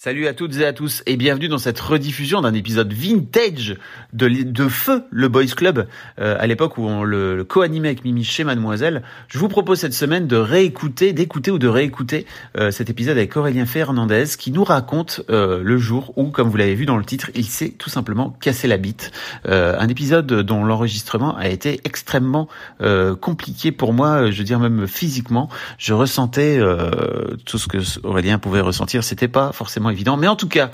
Salut à toutes et à tous et bienvenue dans cette rediffusion d'un épisode vintage de, Feu, le Boys Club, euh, à l'époque où on le, le co-animait avec Mimi chez Mademoiselle. Je vous propose cette semaine de réécouter, d'écouter ou de réécouter euh, cet épisode avec Aurélien Fernandez qui nous raconte euh, le jour où, comme vous l'avez vu dans le titre, il s'est tout simplement cassé la bite. Euh, un épisode dont l'enregistrement a été extrêmement euh, compliqué pour moi, je veux dire même physiquement. Je ressentais euh, tout ce que Aurélien pouvait ressentir, c'était pas forcément évident. Mais en tout cas,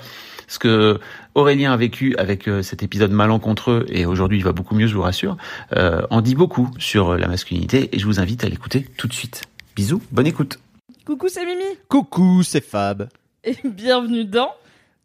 ce que Aurélien a vécu avec euh, cet épisode malencontreux, et aujourd'hui il va beaucoup mieux, je vous rassure, euh, en dit beaucoup sur la masculinité, et je vous invite à l'écouter tout de suite. Bisous, bonne écoute. Coucou, c'est Mimi Coucou, c'est Fab. et bienvenue dans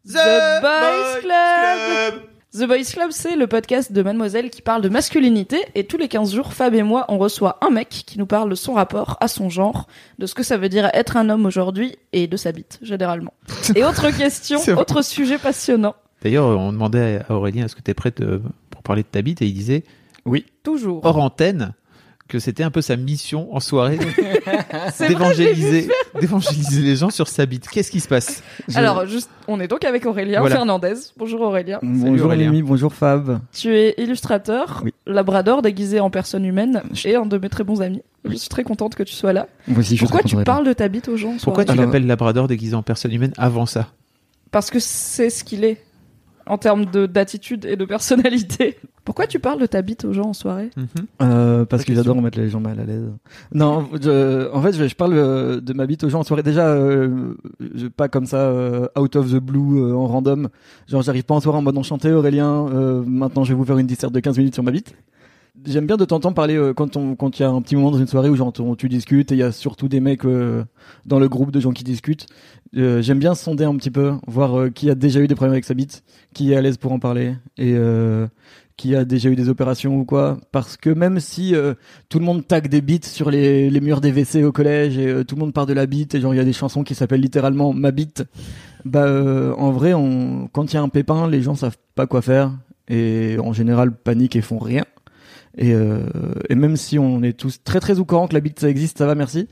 The, Boys, Club. The Boys Club, c'est le podcast de Mademoiselle qui parle de masculinité et tous les 15 jours, Fab et moi, on reçoit un mec qui nous parle de son rapport à son genre, de ce que ça veut dire être un homme aujourd'hui et de sa bite, généralement. Et autre question, autre sujet passionnant. D'ailleurs, on demandait à Aurélien est-ce que tu es prête euh, pour parler de ta bite et il disait oui, Toujours. hors antenne, que c'était un peu sa mission en soirée d'évangéliser, d'évangéliser les gens sur sa bite. Qu'est-ce qui se passe? Alors, juste, on est donc avec Aurélien Voilà. Fernandez. Bonjour Aurélien. Bonjour Aurélien. Bonjour Fab. Tu es illustrateur, Oui. labrador déguisé en personne humaine et un de mes très bons amis. Je suis très contente que tu sois là. Moi aussi, je suis Pourquoi tu parles de ta bite aux gens en Pourquoi tu Alors- l'appelles Labrador déguisé en personne humaine avant ça? Parce que c'est ce qu'il est en termes de d'attitude et de personnalité. Pourquoi tu parles de ta bite aux gens en soirée? Mhm. Euh, parce que j'adore mettre les gens mal à l'aise. Non, je- en fait, je, je parle euh, de ma bite aux gens en soirée. Déjà, euh, je, pas comme ça, euh, out of the blue, euh, en random. Genre, j'arrive pas en soirée en mode enchanté, Aurélien. euh, maintenant, je vais vous faire une disserte de 15 minutes sur ma bite. J'aime bien de temps parler euh, quand on quand il y a un petit moment dans une soirée où genre tu discutes et il y a surtout des mecs euh, dans le groupe de gens qui discutent. Euh, J'aime bien sonder un petit peu, voir euh, qui a déjà eu des problèmes avec sa bite, qui est à l'aise pour en parler et euh, qui a déjà eu des opérations ou quoi. Parce que même si euh, tout le monde tag des bites sur les, les murs des WC au collège et tout le monde part de la bite et genre il y a des chansons qui s'appellent littéralement ma bite, bah en vrai on quand il y a un pépin les gens savent pas quoi faire et en général paniquent et font rien. Et, euh, et même si on est tous très très au courant que la bite ça existe, ça va, merci.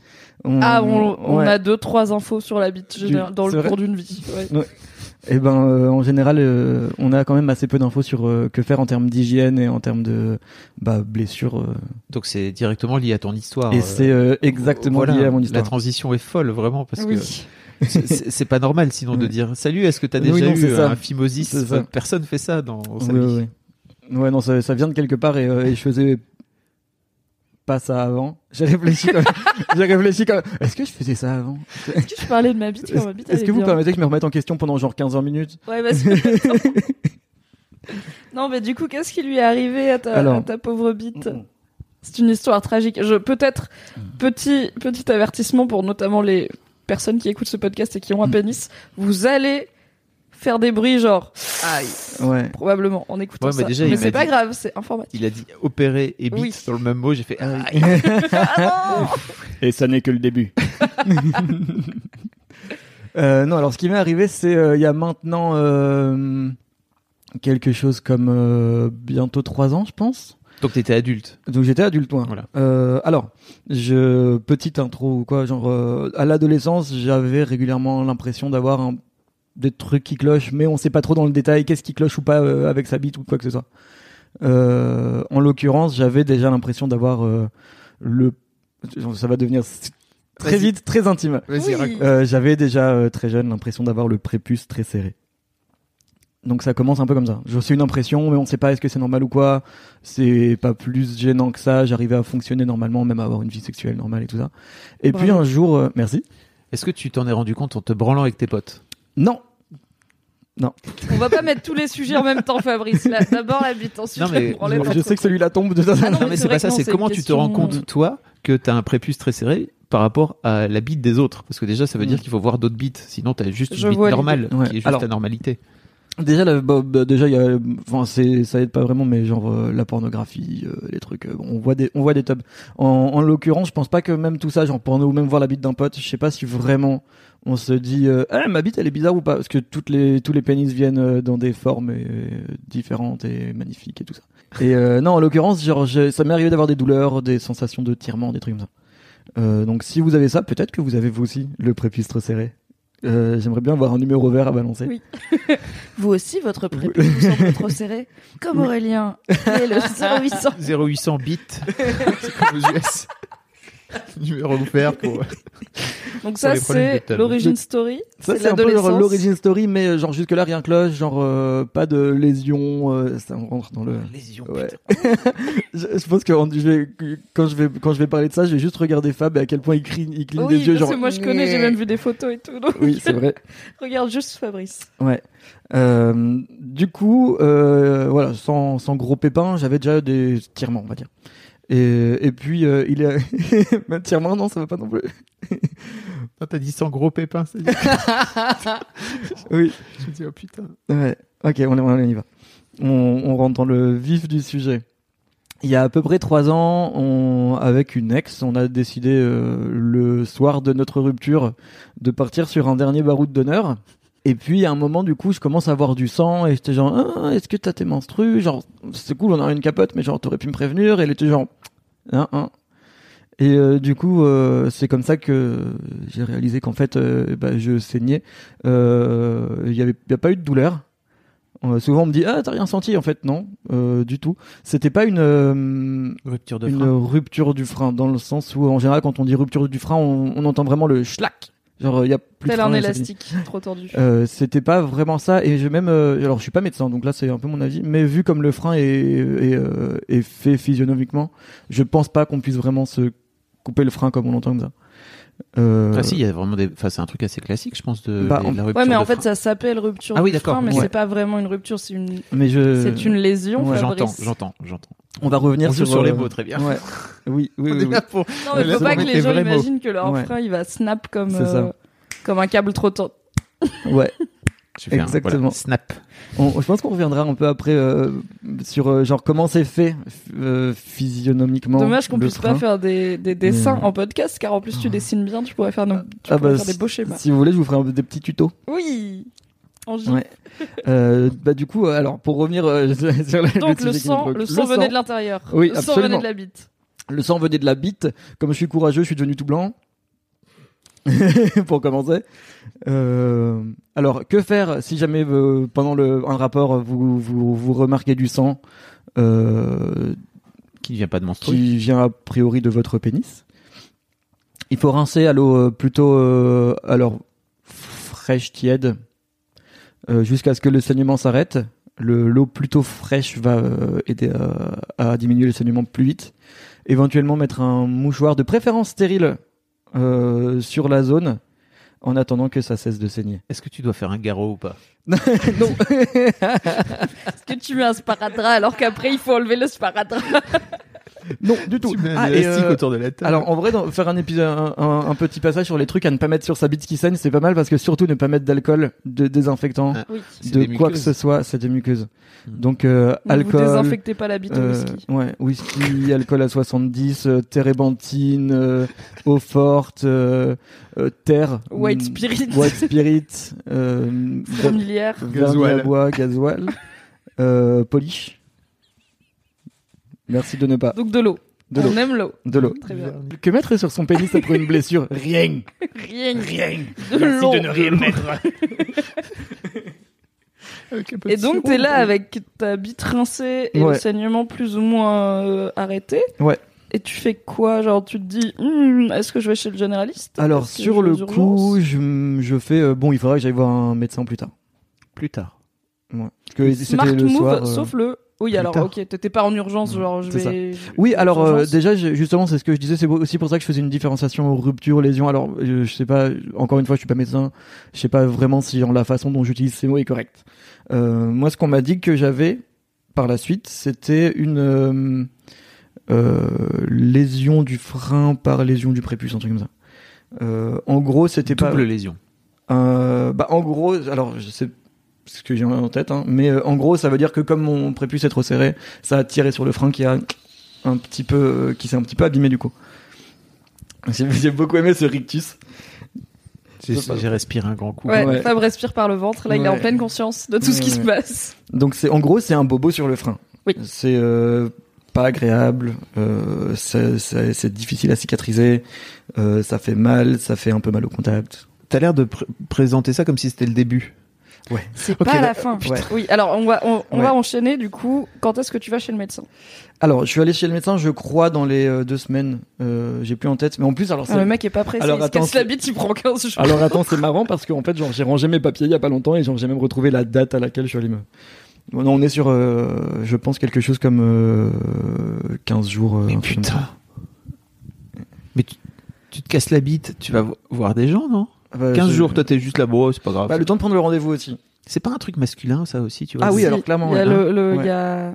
On- Ah, on, on ouais. a deux trois infos sur la bite général- dans le cours d'une vie. ouais. Et ben euh, en général, euh, on a quand même assez peu d'infos sur euh, que faire en termes d'hygiène et en termes de bah, blessures. euh. Donc c'est directement lié à ton histoire. et euh, c'est euh, exactement voilà, lié à mon histoire. La transition est folle, vraiment, parce Oui. que c'est- pas normal sinon de Ouais. dire Salut, est-ce que t'as Oui, déjà non, eu un phimosis. Personne fait ça dans sa Ouais, vie. Ouais, non, ça, ça vient de quelque part et, euh, et je faisais pas ça avant. J'ai réfléchi quand même. J'ai réfléchi. Est-ce que je faisais ça avant? Est-ce que je parlais de ma bite quand ma bite Est-ce que est vous bien permettez que je me remette en question pendant genre 15 minutes? Ouais, parce que. non, mais du coup, qu'est-ce qui lui est arrivé à ta, Alors. à ta pauvre bite? C'est une histoire tragique. Je peut-être petit petit avertissement pour notamment les personnes qui écoutent ce podcast et qui ont un pénis. Vous allez faire des bruits genre aïe Ouais. probablement en écoutant Ouais, mais ça. déjà, mais m'a c'est pas dit- grave, c'est informatif. Il a dit opérer et bite Oui. dans le même mot. J'ai fait ah, Et ça n'est que le début. Euh, non, alors ce qui m'est arrivé, c'est euh, il y a maintenant euh, quelque chose comme euh, bientôt trois ans, je pense. Donc t'étais adulte. Donc j'étais adulte, moi. Voilà. Euh, alors, je petite intro ou quoi, genre euh, à l'adolescence, j'avais régulièrement l'impression d'avoir un- des trucs qui clochent, mais on sait pas trop dans le détail qu'est-ce qui cloche ou pas euh, avec sa bite ou quoi que ce soit. Euh, en l'occurrence, j'avais déjà l'impression d'avoir euh, le, ça va devenir très vite très intime. Oui. Euh, j'avais déjà euh, très jeune l'impression d'avoir le prépuce très serré. Donc ça commence un peu comme ça. J'ai aussi une impression, mais on sait pas est-ce que c'est normal ou quoi. C'est pas plus gênant que ça. J'arrivais à fonctionner normalement, même à avoir une vie sexuelle normale et tout ça. Et puis un jour, euh, merci. Est-ce que tu t'en es rendu compte en te branlant avec tes potes? Non, On va pas mettre tous les sujets en même temps, Fabrice. Là, D'abord la bite, ensuite Non, mais on prend les je, je sais que celui-là tombe de ça. Ah non, Non, mais c'est pas ça, c'est comment tu te rends compte, toi, que t'as un prépuce très serré par rapport à la bite des autres? Parce que déjà, ça veut Mm. dire qu'il faut voir d'autres bites. Sinon, t'as juste Je une bite normale. Ouais. qui est juste Alors- ta normalité. Déjà, la- bah, bah, déjà, il y a, enfin, c'est, ça aide pas vraiment, mais genre euh, la pornographie, euh, les trucs, euh, on voit des, on voit des tubs. En, en l'occurrence, je pense pas que même tout ça, genre porno ou même voir la bite d'un pote, je sais pas si vraiment on se dit, euh, ah ma bite elle est bizarre ou pas, parce que toutes les, tous les pénis viennent euh, dans des formes euh, différentes et magnifiques et tout ça. Et euh, non, en l'occurrence, genre, ça m'est arrivé d'avoir des douleurs, des sensations de tirement, des trucs comme ça. Euh, donc si vous avez ça, peut-être que vous avez vous aussi le prépistre serré. Euh, J'aimerais bien avoir un numéro vert à balancer. Oui. Vous aussi, votre prépuce vous semble trop serré Comme Aurélien. Et le 0800. 0800 bits. c'est comme aux US. Numéro offert pour. Donc ça, c'est l'origine story. Ça c'est un peu l'origin story, mais euh, genre jusque là rien que là, genre euh, pas de lésion, euh, ça on rentre dans le. Lésion. Ouais. je, je pense que on- je vais, quand je vais quand je vais parler de ça, je vais juste regarder Fab et à quel point il, cligne Oui, des yeux, parce genre. que moi je connais, j'ai même vu des photos et tout. donc Oui, c'est vrai. Regarde juste Fabrice. Ouais. Euh, du coup, euh, voilà, sans, sans gros pépins, j'avais déjà des tirements, on va dire. Et, et puis euh, il est même tirement, non, ça va pas non plus. T'as dit sans gros pépins, c'est Oui. Je me dis, oh putain. Ouais, ok, on, on y va. On, on rentre dans le vif du sujet. Il y a à peu près trois ans, on, avec une ex, on a décidé euh, le soir de notre rupture de partir sur un dernier baroud d'honneur. Et puis à un moment, du coup, je commence à avoir du sang et j'étais genre, ah, est-ce que t'as tes menstrues? Genre, c'est cool, on a une capote, mais genre, t'aurais pu me prévenir. Et elle était genre, hein, hein. Et euh, du coup, euh, c'est comme ça que j'ai réalisé qu'en fait, euh, bah, je saignais. Il y avait, y a pas eu de douleur. Souvent, on me dit ah t'as rien senti. En fait, non, du tout. C'était pas une Rupture de une frein. rupture du frein dans le sens où en général, quand on dit rupture du frein, on, on entend vraiment le schlack. Genre, il y a plus Tel un élastique trop tordu. Euh, c'était pas vraiment ça et j'ai même euh, alors je suis pas médecin donc là c'est un peu mon avis mais vu comme le frein est est, euh, est fait physionomiquement je pense pas qu'on puisse vraiment se couper le frein comme on l'entend comme ça euh, Ah si, il y a vraiment des. Enfin, c'est un truc assez classique, je pense, de, Bah, de la rupture Ouais, mais en de fait, frein. ça s'appelle rupture Ah oui, d'accord, mais ouais. c'est pas vraiment une rupture, c'est une, mais je c'est une lésion. ouais. J'entends, j'entends, j'entends. on va revenir On sur, sur les euh, mots, très bien. ouais oui oui, oui, oui. pour- Non, mais faut pas que les gens mots. imaginent que leur Ouais. frein il va snap comme euh, comme un câble trop tôt. ouais Je fais un- Exactement. voilà, snap. On- je pense qu'on reviendra un peu après euh, sur euh, genre comment c'est fait euh, physionomiquement Dommage qu'on puisse pas faire des, des dessins Mais- en podcast, car en plus tu dessines bien, tu pourrais faire, tu Ah pourrais bah, faire des beaux schémas. si vous voulez je vous ferai un- des petits tutos Oui. En J. Ouais. Euh, bah du coup, euh, alors pour revenir euh, sur la- Donc le sang, le sang venait de l'intérieur. Oui, le sang absolument. venait de la bite. Le sang venait de la bite. Comme je suis courageux, je suis devenu tout blanc. pour commencer. Euh, alors, que faire si jamais euh, pendant le, un rapport vous, vous, vous remarquez du sang euh, Qui vient pas de qui vient a priori de votre pénis? Il faut rincer à l'eau plutôt alors fraîche tiède jusqu'à ce que le saignement s'arrête. Le l'eau plutôt fraîche va aider à, à diminuer le saignement plus vite. Éventuellement mettre un mouchoir de préférence stérile euh, sur la zone en attendant que ça cesse de saigner. Est-ce que tu dois faire un garrot ou pas non. Est-ce que tu mets un sparadrap alors qu'après il faut enlever le sparadrap? Non, du tout. Tu mets un Ah, élastique euh, autour de la table. Alors en vrai, dans- faire un épisode, un, un- un petit passage sur les trucs à ne pas mettre sur sa bite qui saigne, c'est pas mal parce que surtout ne pas mettre d'alcool, de désinfectant, Ah, Oui. de quoi que ce soit, c'est des muqueuses. Hmm. Donc euh, Ne vous alcool, désinfectez pas la bite au euh, whisky. ouais, whisky, alcool à 70, euh, térébenthine, euh, eau forte, euh, euh, terre, White mm, spirit. white spirit, euh, vernis Gasoil. à bois, gasoil, euh, polish. Merci de ne pas. Donc de l'eau. De l'eau. On aime l'eau. De l'eau. Très bien. Que mettre sur son pénis après une blessure? Rien. Rien. Rien. De l'eau. rien mettre. Avec un peu Et de donc t'es là avec ta bite rincée et Ouais. le saignement plus ou moins euh, arrêté. Ouais. Et tu fais quoi? Genre tu te dis, Hmm, est-ce que je vais chez le généraliste? Alors sur le coup, je, je fais euh, bon, il faudrait que j'aille voir un médecin plus tard. Plus tard. Ouais. Parce que Smart c'était le move, soir. euh, sauf le. Oui, alors tard. ok, t'étais pas en urgence, genre je C'est ça. vais. Oui, alors euh, déjà justement c'est ce que je disais, c'est aussi pour ça que je faisais une différenciation rupture lésion. Alors euh, je sais pas, encore une fois je suis pas médecin, je sais pas vraiment si en la façon dont j'utilise ces mots est correcte. Euh, moi ce qu'on m'a dit que j'avais par la suite, c'était une euh, euh, lésion du frein par lésion du prépuce, un truc comme ça. Euh, en gros, c'était pas. Double lésion. Euh, bah, en gros, alors je sais ce que j'ai en tête, hein, mais euh, en gros, ça veut dire que comme mon prépuce est trop serré, ça a tiré sur le frein qui a un petit peu, euh, qui s'est un petit peu abîmé du coup. J'ai beaucoup aimé ce rictus. J'ai respiré un grand coup. Ouais, Ouais. Fab respire par le ventre. Là, il est en pleine conscience de tout ce qui se passe. Donc c'est en gros c'est un bobo sur le frein. Oui. C'est euh, pas agréable, euh, c'est- difficile à cicatriser, euh, ça fait mal, ça fait un peu mal au contact. T'as l'air de pr- présenter ça comme si c'était le début. C'est pas à la fin. putain. Oui, alors on va, on, on Ouais. va enchaîner du coup. Quand est-ce que tu vas chez le médecin? Alors je suis allé chez le médecin, je crois dans les euh, deux semaines, euh, j'ai plus en tête, mais en plus alors Ah, c'est- Le mec est pas pressé. Alors, il se attends, casse la c'est- bite, il prend 15 jours? alors attends c'est marrant parce qu'en fait genre j'ai rangé mes papiers il y a pas longtemps et genre j'ai même retrouvé la date à laquelle je suis allé me. Bon, non, on est sur, euh, je pense quelque chose comme euh, 15 jours. euh, Mais putain. Mais tu, tu te casses la bite, tu vas vo- voir des gens, non? Bah, 15 je- jours, toi t'es juste là, bon, c'est pas grave. Bah, le temps de prendre le rendez-vous aussi. C'est pas un truc masculin, ça aussi, tu vois? Ah oui, alors clairement, Il y a, ouais. le, le- Ouais. il y a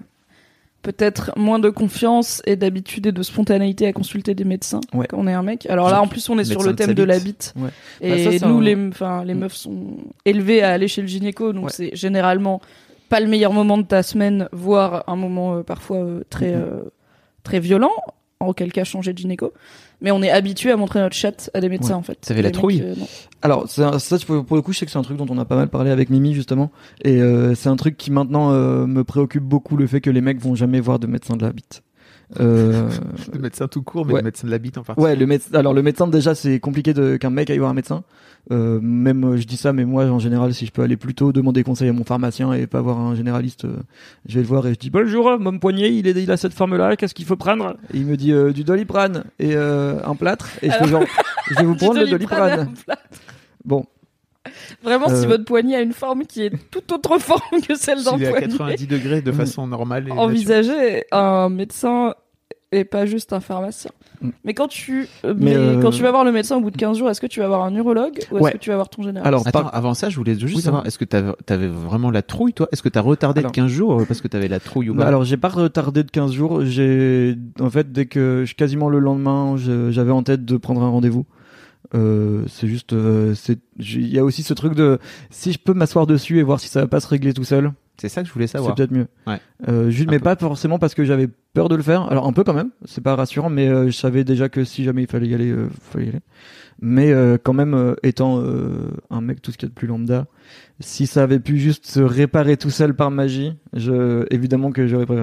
peut-être moins de confiance et d'habitude et de spontanéité à consulter des médecins Ouais. quand on est un mec. Alors là, en plus, on est sur le thème de la bite. Et Bah, ça, nous, un- les, enfin, les Mm. meufs sont élevées à aller chez le gynéco, donc Ouais. c'est généralement pas le meilleur moment de ta semaine, voire un moment euh, parfois euh, très euh, très violent. En quel cas, changer de gynéco. Mais on est habitué à montrer notre chatte à des médecins Ouais. en fait. Ça fait la mecs, trouille. euh. Alors c'est un- ça pour pour le coup je sais que c'est un truc dont on a pas mal parlé avec Mimi justement et euh, c'est un truc qui maintenant euh, me préoccupe beaucoup le fait que les mecs vont jamais voir de médecin de la bite. Euh, Le médecin tout court, mais Ouais. le médecin de la bite en particulier. ouais le médecin alors le médecin déjà c'est compliqué de qu'un mec aille voir un médecin. Euh, même euh, je dis ça mais moi en général si je peux aller plus tôt demander conseil à mon pharmacien et pas voir un généraliste euh, je vais le voir et je dis bonjour mon poignet il est il a cette forme là qu'est-ce qu'il faut prendre? Et il me dit euh, du doliprane et euh, un plâtre et je fais genre je vais vous prendre le Du Doliprane. Bon Vraiment, si votre poignet a une forme qui est toute autre forme que celle d'un à poignet, 90 degrés de Mm. façon normale. et naturelle. envisagez un médecin et pas juste un pharmacien. Mais quand tu, euh, Mais, mais euh, quand tu vas voir le médecin au bout de 15 jours, est-ce que tu vas voir un urologue ou est-ce Ouais. que tu vas voir ton général alors Attends, par- avant ça, je voulais juste Oui, savoir, est-ce que t'avais avais vraiment la trouille, toi? Est-ce que t'as retardé Alors- de 15 jours euh, parce que t'avais la trouille ou Bah pas alors j'ai pas retardé de 15 jours, j'ai en fait dès que je- quasiment le lendemain, j'avais en tête de prendre un rendez-vous. Euh, c'est juste euh, c'est il y a aussi ce truc de si je peux m'asseoir dessus et voir si ça va pas se régler tout seul, C'est ça que je voulais c'est savoir. peut-être mieux. Ouais. Euh, juste mais peu. pas forcément parce que j'avais peur de le faire. Alors un peu quand même, c'est pas rassurant mais euh, je savais déjà que si jamais il fallait y aller, euh, fallait y aller. Mais euh, quand même euh, étant euh, un mec tout ce qu'il y a de plus lambda, si ça avait pu juste se réparer tout seul par magie, je évidemment que j'aurais préféré.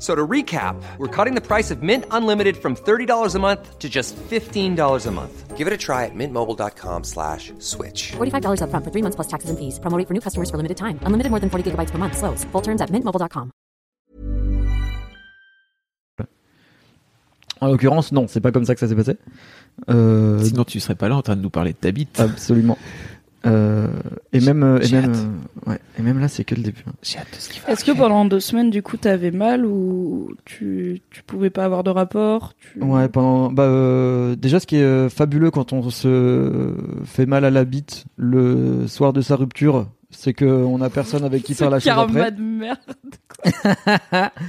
F- So to recap, we're cutting the price of Mint Unlimited from $30 a month to just $15 a month. Give it a try at mintmobile.com slash switch. $45 upfront for three months plus taxes and fees. Promo rate for new customers for limited time. Unlimited more than 40 gigabytes per month. Slows. Full terms at mintmobile.com. En l'occurrence, non, c'est pas comme ça que ça s'est passé. Euh, Sinon, tu serais pas là en train de nous parler de ta bite. absolument. Euh, et même, euh, et même, euh, ouais, et même là, c'est que le début. hein. J'ai hâte de ce qui va Est-ce que pendant deux semaines, du coup, t'avais mal ou tu, tu pouvais pas avoir de rapport tu... Ouais, pendant, bah, euh, déjà, ce qui est euh, fabuleux quand on se fait mal à la bite le soir de sa rupture, c'est que on a personne avec qui faire la chose karma après. de merde. quoi.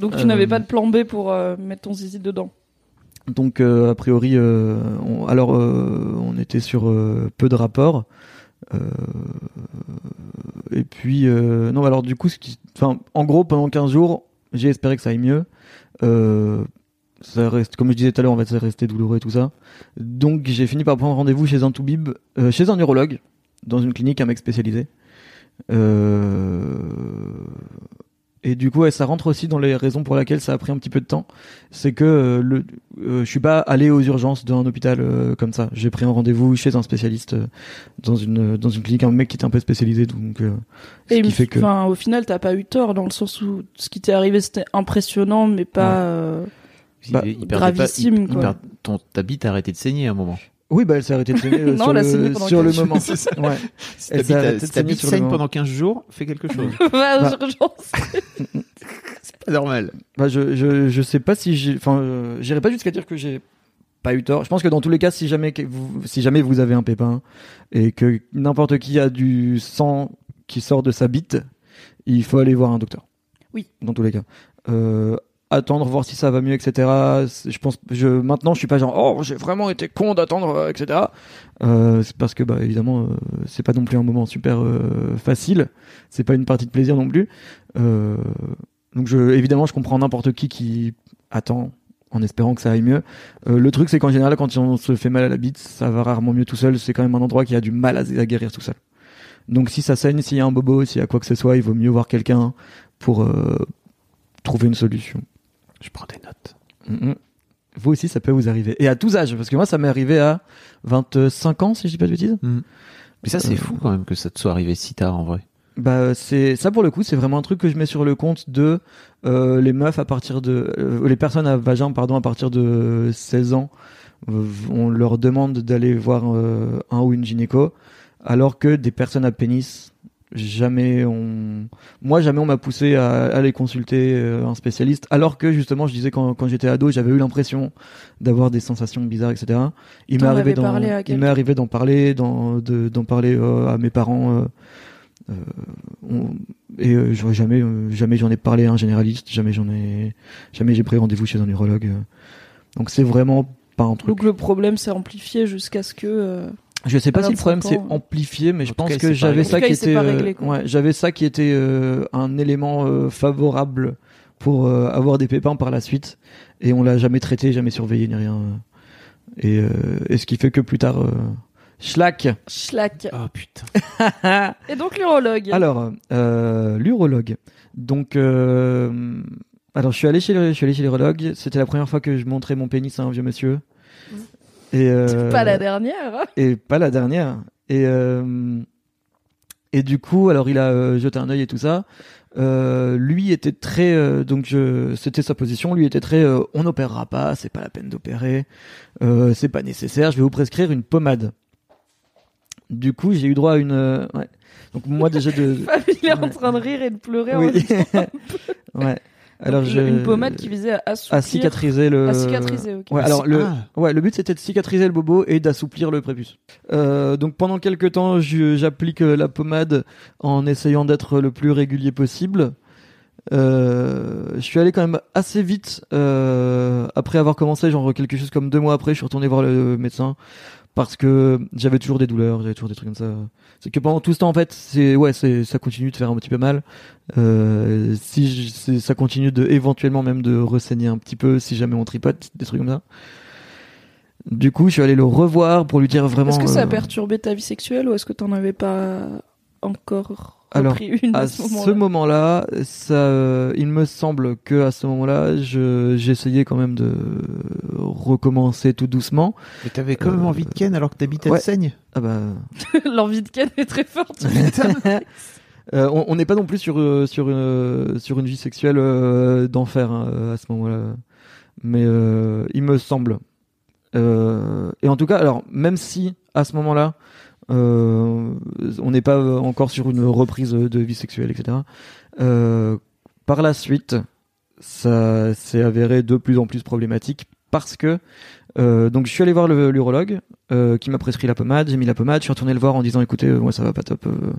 Donc tu Euh, n'avais pas de plan B pour euh, mettre ton zizi dedans. Donc, euh, a priori, euh, on, alors, euh, on était sur peu de rapports. Et puis, non, alors du coup, ce qui, en gros, pendant 15 jours, j'ai espéré que ça aille mieux. Ça reste, comme je disais tout à l'heure, en fait, ça restait douloureux et tout ça. Donc, j'ai fini par prendre rendez-vous chez un toubib, chez un neurologue, dans une clinique, un mec spécialisé. Et du coup, ouais, ça rentre aussi dans les raisons pour lesquelles ça a pris un petit peu de temps. C'est que euh, le, euh, je suis pas allé aux urgences d'un hôpital euh, comme ça. J'ai pris un rendez-vous chez un spécialiste euh, dans une dans une clinique, un mec qui était un peu spécialisé, donc euh, ce Et qui fait que enfin, au final, t'as pas eu tort dans le sens où ce qui t'est arrivé c'était impressionnant, mais pas. euh, Bah, il, il perdait pas- gravissime, il- il quoi. perd- ton, ta bite a arrêté de saigner à un moment. Oui, bah elle s'est arrêtée de saigner euh, Non, sur, elle a le, pendant sur le 15 moment. C'est ça. Ouais. Si Elle s'est bite- arrêtée de si sur le moment. pendant 15 jours, fais quelque chose. Bah. urgences. c'est pas normal. Bah, je, je, je sais pas si j'ai. Enfin, euh, j'irai pas jusqu'à dire que j'ai pas eu tort. Je pense que dans tous les cas, si jamais, que vous, si jamais vous avez un pépin et que n'importe qui a du sang qui sort de sa bite, il faut aller voir un docteur. Oui. Dans tous les cas. Euh, attendre, voir si ça va mieux, etc. Je pense, je, maintenant, je suis pas genre, oh, j'ai vraiment été con d'attendre, euh, etc. Euh, c'est parce que, bah, évidemment, euh, c'est pas non plus un moment super euh, facile. C'est pas une partie de plaisir non plus. Euh, donc, je, évidemment, je comprends n'importe qui qui attend en espérant que ça aille mieux. Euh, le truc, c'est qu'en général, quand on se fait mal à la bite, ça va rarement mieux tout seul. C'est quand même un endroit qui a du mal à, à guérir tout seul. Donc, si ça saigne, s'il y a un bobo, s'il y a quoi que ce soit, il vaut mieux voir quelqu'un pour trouver une solution. Je prends des notes. Vous aussi, ça peut vous arriver. Et à tous âges, parce que moi, ça m'est arrivé à 25 ans, si je dis pas de bêtises. Mais ça, c'est Euh, fou quand même que ça te soit arrivé si tard en vrai. Bah, c'est ça pour le coup, c'est vraiment un truc que je mets sur le compte de euh, les meufs à partir de euh, les personnes à vagin, pardon, à partir de 16 ans. on leur demande d'aller voir un ou une gynéco, alors que des personnes à pénis, jamais on, moi jamais on m'a poussé à aller consulter euh, un spécialiste, alors que justement, je disais quand, quand j'étais ado, j'avais eu l'impression d'avoir des sensations bizarres, etc. Il m'est arrivé d'en, il m'est arrivé d'en parler, d'en, de- d'en parler euh, à mes parents. euh, euh, on- et j'aurais jamais, jamais j'en ai parlé à un généraliste, jamais j'en ai, jamais j'ai pris rendez-vous chez un urologue. Donc c'est vraiment pas un truc. Donc le problème s'est amplifié jusqu'à ce que. Je sais pas si le problème 25 s'est amplifié, mais je En pense cas, que j'avais ça était, euh, ouais, j'avais ça qui était euh, un élément euh, favorable pour euh, avoir des pépins par la suite, et on l'a jamais traité, jamais surveillé ni rien. Et, euh, et ce qui fait que plus tard, euh, Schlack. Schlack. Oh putain. Et donc l'urologue. Alors, euh, l'urologue. Donc, euh, alors je suis allé chez le, je suis allé chez l'urologue. C'était la première fois que je montrais mon pénis à un vieux monsieur. Et euh, Pas la dernière. hein. et pas la dernière. Et euh, et du coup, alors il a euh, jeté un œil et tout ça. Euh, lui était très euh, donc je c'était sa position. Lui était très euh, on n'opérera pas, c'est pas la peine d'opérer, c'est pas nécessaire. Je vais vous prescrire une pommade. Du coup, j'ai eu droit à une ouais. Donc moi déjà de Fab, il est en train de rire et de pleurer. en oui. temps. ouais. Alors Donc, je Une pommade qui visait à assouplir. à cicatriser le À cicatriser, ok. Ouais, alors le Ah. ouais, le but c'était de cicatriser le bobo et d'assouplir le prépuce. Euh, donc pendant quelques temps, j'applique euh, la pommade en essayant d'être le plus régulier possible. Euh, je suis allé quand même assez vite euh, après avoir commencé, genre quelque chose comme deux mois après, je suis retourné voir le médecin parce que j'avais toujours des douleurs, j'avais toujours des trucs comme ça. C'est que pendant tout ce temps, en fait, c'est ouais, c'est ça continue de faire un petit peu mal. Euh, si je- ça continue de éventuellement même de ressaigner un petit peu si jamais on tripote, des trucs comme ça. Du coup, je suis allé le revoir pour lui dire vraiment. Est-ce que ça a euh, perturbé ta vie sexuelle ou est-ce que t'en avais pas encore Alors, repris une à, à ce moment-là ça, euh, il me semble que à ce moment-là, je, j'essayais quand même de recommencer tout doucement. Mais t'avais quand même Euh, envie de Ken alors que ta bite elle ouais. saigne. Ah bah, L'envie de Ken est très forte. Euh, on n'est pas non plus sur sur une sur une vie sexuelle euh, d'enfer hein, à ce moment-là, mais euh, il me semble. Euh, et en tout cas, alors même si à ce moment-là, euh, on n'est pas euh, encore sur une reprise de vie sexuelle, etc. euh, par la suite, ça s'est avéré de plus en plus problématique parce que euh, donc je suis allé voir l'urologue euh, qui m'a prescrit la pommade, j'ai mis la pommade, je suis retourné le voir en disant écoutez euh, moi ça va pas top, euh,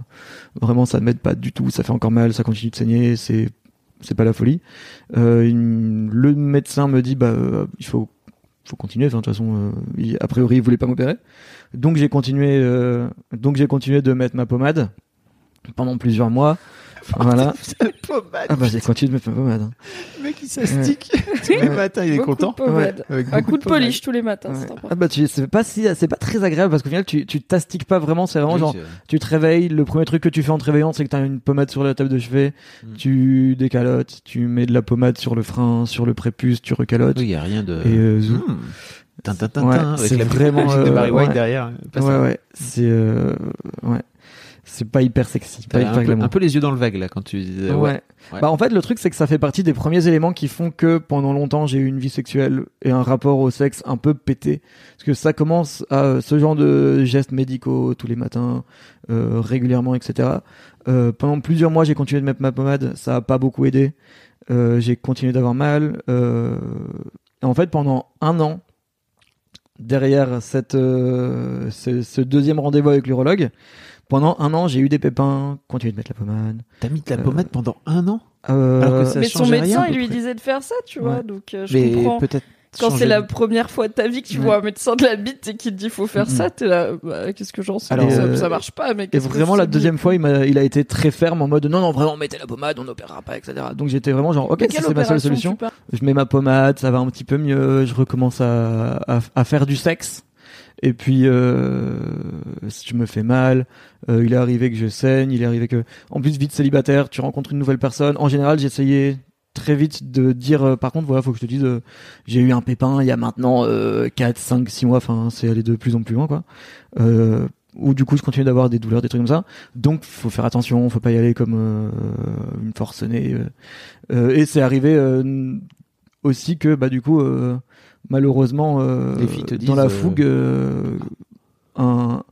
vraiment ça m'aide pas du tout, ça fait encore mal, ça continue de saigner, c'est pas la folie. Euh, le médecin me dit bah euh, il faut faut continuer, enfin de toute façon euh, a priori il voulait pas m'opérer. Donc j'ai continué euh, donc j'ai continué de mettre ma pommade pendant plusieurs mois. Voilà. Ah bah j'ai continué de mettre ma pommade. hein. Le mec il s'astique tous les matins, il est Beaucoup content. de pommade. Avec Un coup de polish tous les matins, Ouais. c'est important. Ah bah tu c'est pas si c'est pas très agréable parce qu'au final tu tu t'astiques pas vraiment, c'est vraiment Oui, genre tu te réveilles, le premier truc que tu fais en te réveillant, c'est que tu as une pommade sur la table de chevet, Mm. tu décalotes, tu mets de la pommade sur le frein, sur le prépuce, tu recalotes. Oui, il y a rien de. Et euh, zou. Mmh. Tintin, tintin, Ouais, avec c'est la vraiment, de euh, Barry White ouais. derrière. Pas ouais ça. ouais, c'est euh, ouais. C'est pas hyper sexy, pas T'as hyper un, peu, glamour. un peu les yeux dans le vague là quand tu disais. Ouais. Ouais. Bah en fait le truc c'est que ça fait partie des premiers éléments qui font que pendant longtemps j'ai eu une vie sexuelle et un rapport au sexe un peu pété parce que ça commence à ce genre de gestes médicaux tous les matins euh, régulièrement etc. Euh, pendant plusieurs mois j'ai continué de mettre ma pommade ça a pas beaucoup aidé Euh, j'ai continué d'avoir mal euh, et en fait pendant un an derrière cette euh, ce, ce deuxième rendez-vous avec l'urologue pendant un an j'ai eu des pépins continué de mettre la pommade T'as mis de la Euh, pommade pendant un an euh, Alors que ça Mais son médecin, rien, il lui disait de faire ça, tu vois. Ouais. Donc euh, je Mais comprends. peut-être. Quand c'est la première fois de ta vie que tu Ouais. vois un médecin de la bite et qu'il te dit faut faire ça, t'es là, bah, qu'est-ce que j'en sais Alors, ça, euh, ça marche pas, mais Et vraiment la deuxième fois, il, m'a, il a été très ferme en mode non non vraiment mettez la pommade, on n'opérera pas, etc. Donc j'étais vraiment genre ok c'est ma seule solution. Je mets ma pommade, ça va un petit peu mieux, je recommence à, à, à faire du sexe. Et puis euh, si je me fais mal, euh, il est arrivé que je saigne, il est arrivé que en plus vite célibataire, tu rencontres une nouvelle personne. En général, j'essayais très vite de dire euh, par contre voilà faut que je te dise euh, j'ai eu un pépin il y a maintenant euh, 4 5 6 mois. Enfin c'est allé de plus en plus loin quoi. Euh, ou du coup je continue d'avoir des douleurs des trucs comme ça. Donc faut faire attention faut pas y aller comme une forcenée et c'est arrivé aussi que bah du coup euh, malheureusement euh, dans disent, la euh, fougue euh, un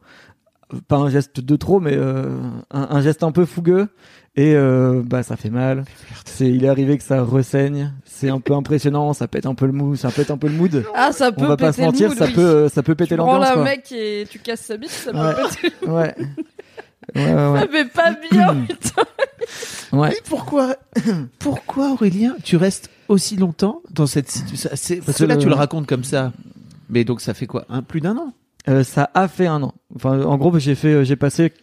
pas un geste de trop mais euh, un, un geste un peu fougueux et euh, bah ça fait mal c'est il est arrivé que ça ressaigne c'est un peu impressionnant ça pète un peu le mood ça pète un peu le mood Ah, ça peut on va pas se péter mentir mood, ça oui. peut ça peut péter Tu prends l'ambiance un mec et tu casses sa bite, ça peut Ouais. péter. ouais ouais ouais, ouais. Ça fait pas bien, putain. Ouais. Mais pourquoi, pourquoi Aurélien, tu restes aussi longtemps dans cette situation Parce que là, tu le racontes comme ça. Mais donc, ça fait quoi? Un, Plus d'un an? Euh, ça a fait un an enfin en gros j'ai fait euh, j'ai passé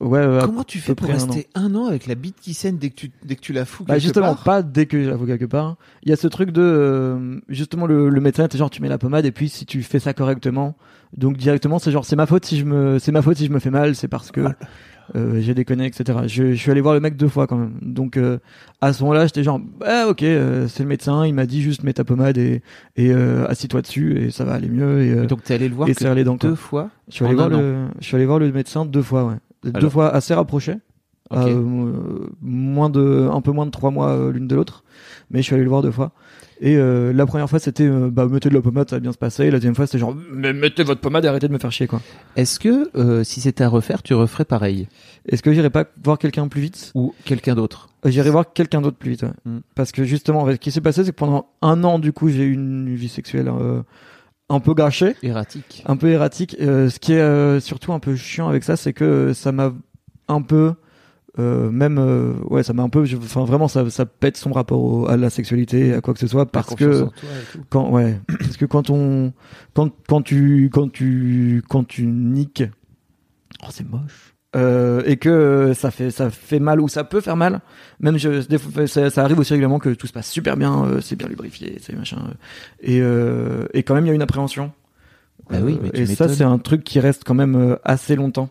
ouais euh, Comment tu fais pour près un an. rester un an avec la bite qui saigne dès que tu, dès que tu la fous Bah quelque justement, part? pas dès que j'avoue quelque part. Il y a ce truc de euh, justement le, le médecin était genre tu mets la pommade et puis si tu fais ça correctement, donc directement c'est genre c'est ma faute si je me c'est ma faute si je me fais mal, c'est parce que euh, j'ai déconné etc. Je, je suis allé voir le mec deux fois quand même. Donc euh, à ce moment-là j'étais genre ah ok euh, c'est le médecin, il m'a dit juste mets ta pommade et et euh, assis-toi dessus et ça va aller mieux et, euh, Et Donc, t'es allé le voir et que quoi. deux fois Je suis allé voir le je suis allé voir le médecin deux fois ouais. Deux fois assez rapprochés. Ok. Euh, moins de un peu moins de trois mois l'une de l'autre mais je suis allé le voir deux fois et euh, la première fois c'était euh, bah mettez de la pommade ça va bien se passer et la deuxième fois c'était genre mais mettez votre pommade et arrêtez de me faire chier quoi Est-ce que euh, si c'était à refaire, tu referais pareil? Est-ce que j'irai pas voir quelqu'un plus vite? Ou quelqu'un d'autre? Euh, j'irai voir quelqu'un d'autre plus vite ouais. Hmm. parce que justement en fait, ce qui s'est passé c'est que pendant un an du coup j'ai eu une vie sexuelle euh, un peu gâchée Erratique. un peu erratique. Euh, ce qui est euh, surtout un peu chiant avec ça, c'est que ça m'a un peu, euh, même, euh, ouais, ça m'a un peu, enfin vraiment, ça, ça pète son rapport au- à la sexualité, à quoi que ce soit, parce que quand, ouais, parce que quand on, quand, quand tu, quand tu, quand tu niques, oh c'est moche. Euh, et que ça fait ça fait mal ou ça peut faire mal même je des fois, ça, ça arrive aussi régulièrement que tout se passe super bien euh, c'est bien lubrifié c'est machin euh, et euh, et quand même il y a une appréhension. Bah oui, mais tu et ça c'est un truc qui reste quand même assez longtemps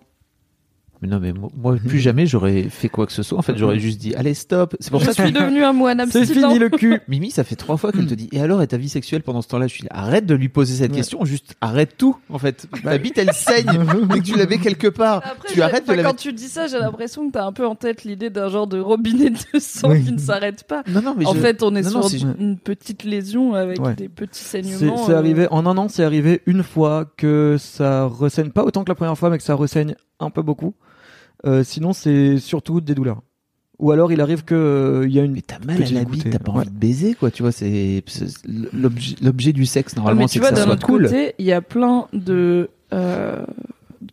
Mais non, mais moi, plus jamais j'aurais fait quoi que ce soit. En fait, j'aurais juste dit, allez, stop. C'est pour Je ça que suis devenu un moine c'est abstinent. fini le cul Mimi, ça fait trois fois qu'elle te dit, et alors, et ta vie sexuelle pendant ce temps-là? Je suis là, arrête de lui poser cette Ouais. question, juste arrête tout, en fait. Ta bite, elle saigne, dès que tu la mets quelque part. Après, tu arrêtes de la quand tu dis ça, j'ai l'impression que t'as un peu en tête l'idée d'un genre de robinet de sang Oui. qui ne s'arrête pas. Non, non, mais En je- fait, on est Non, sur non, c'est- une petite lésion avec Ouais. des petits c'est saignements. c'est euh, arrivé en un an c'est arrivé une fois que ça ressaigne pas autant que la première fois mais que ça ressaigne un peu beaucoup sinon c'est surtout des douleurs ou alors il arrive que euh, il y a une Mais t'as mal à la bite, t'as pas ouais. envie de baiser, quoi. Tu vois, c'est c'est- l'objet l'objet du sexe, normalement, mais c'est tu que vois, ça d'un soit autre cool. côté, il y a plein de, euh,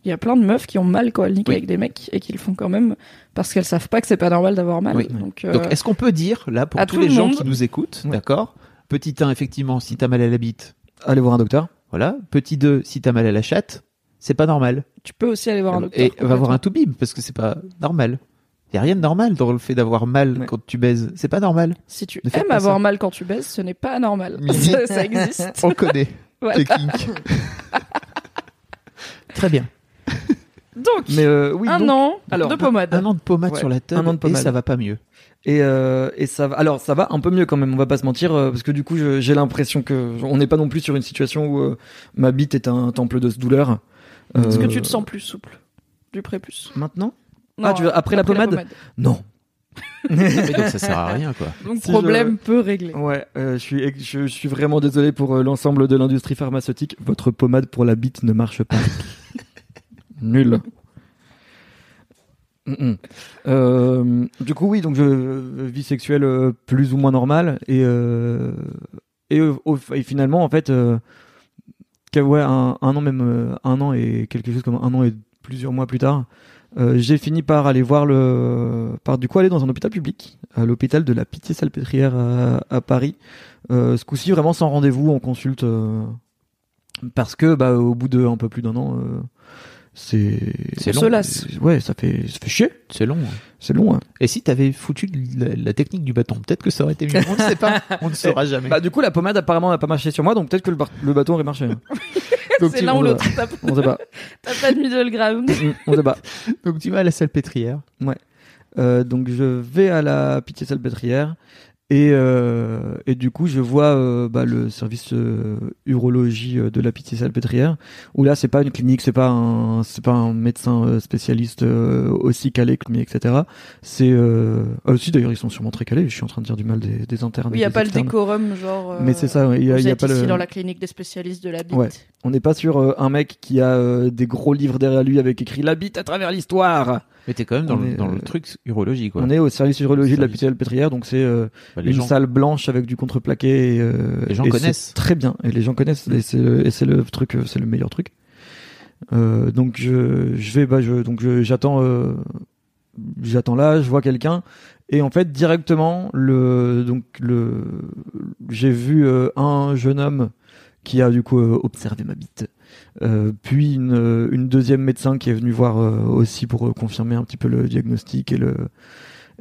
il y a plein de meufs qui ont mal quand elles niquent Oui. avec des mecs et qui le font quand même parce qu'elles savent pas que c'est pas normal d'avoir mal. Oui. Donc, euh, Donc, est-ce qu'on peut dire, là, pour à tous les le gens monde- qui nous écoutent, Ouais. d'accord Petit 1, effectivement, si t'as mal à la bite, aller voir un docteur voilà. Petit 2, si t'as mal à la chatte, c'est pas normal. tu peux aussi aller voir un docteur. Et va voir un toubib, parce que c'est pas normal. Y a rien de normal dans le fait d'avoir mal Ouais. quand tu baises. C'est pas normal. Si tu Ne aimes avoir ça. mal quand tu baises, ce n'est pas normal. Ça, ça existe. On connaît. Voilà. Très bien. Donc, mais euh, oui un donc- an alors, de pommade. Un an de pommade Ouais, sur la table un an de et ça va pas mieux. Et, euh, et ça va. Alors ça va un peu mieux quand même. On va pas se mentir euh, parce que du coup j'ai l'impression que on n'est pas non plus sur une situation où euh, ma bite est un temple de douleur. Est-ce que Euh, tu te sens plus souple du prépuce maintenant? Ah, tu veux après la pommade? Non. Mais donc ça sert à rien quoi. Donc Si problème peu réglé. Ouais, euh, je suis je, suis vraiment désolé pour euh, l'ensemble de l'industrie pharmaceutique. Votre pommade pour la bite ne marche pas. Nul. Mm, mm. Euh, du coup, oui, donc je, vie sexuelle euh, plus ou moins normale et euh, et, euh, finalement en fait, euh, ouais, un, un an même euh, un an et quelque chose comme un an et plusieurs mois plus tard, euh, j'ai fini par aller voir le, par du coup aller dans un hôpital public, à l'hôpital de la Pitié-Salpêtrière à, à Paris. Euh, ce coup-ci vraiment sans rendez-vous, on consulte euh, parce que bah au bout de un peu plus d'un an, euh, c'est C'est On long. se ouais, ça fait ça fait chier, C'est long. hein. c'est long. hein. Et si t'avais foutu la, la technique du bâton, peut-être que ça aurait été mieux. On ne sait pas. On ne saura jamais. Bah du coup la pommade apparemment n'a pas marché sur moi, donc peut-être que le, bâton aurait marché. hein. C'est l'un ou l'autre. On sait pas. t'as pas de middle ground. Mm, On sait pas. Donc tu vas à la salpêtrière. Euh, donc je vais à la pitié salpêtrière et, euh, et du coup je vois euh, bah, le service euh, urologie euh, de la pitié salpêtrière où là c'est pas une clinique c'est pas un c'est pas un médecin euh, spécialiste euh, aussi calé que lui etc c'est euh... ah, aussi d'ailleurs ils sont sûrement très calés je suis en train de dire du mal des, des internes Oui, il et y a pas le décorum, genre. euh, mais c'est ça ouais, il y a, vous il y a êtes pas ici le dans la clinique des spécialistes de la bite. Ouais. on n'est pas sur euh, un mec qui a euh, des gros livres derrière lui avec écrit la bite à travers l'histoire Mais t'es quand même dans, le, est, dans le truc urologie quoi. on est au service urologie de la Service. pitié salpêtrière donc c'est les une gens. salle blanche avec du contreplaqué. Et, euh, Les gens et connaissent. Très bien. Et les gens connaissent. Et c'est le, le truc, euh, c'est le meilleur truc. Euh, donc je, je vais, bah je, donc j'attends, euh, j'attends là, je vois quelqu'un. Et en fait directement le, donc le, j'ai vu euh, un jeune homme qui a du coup euh, observé ma bite. Euh, puis une, une deuxième médecin qui est venue voir euh, aussi pour euh, confirmer un petit peu le diagnostic et le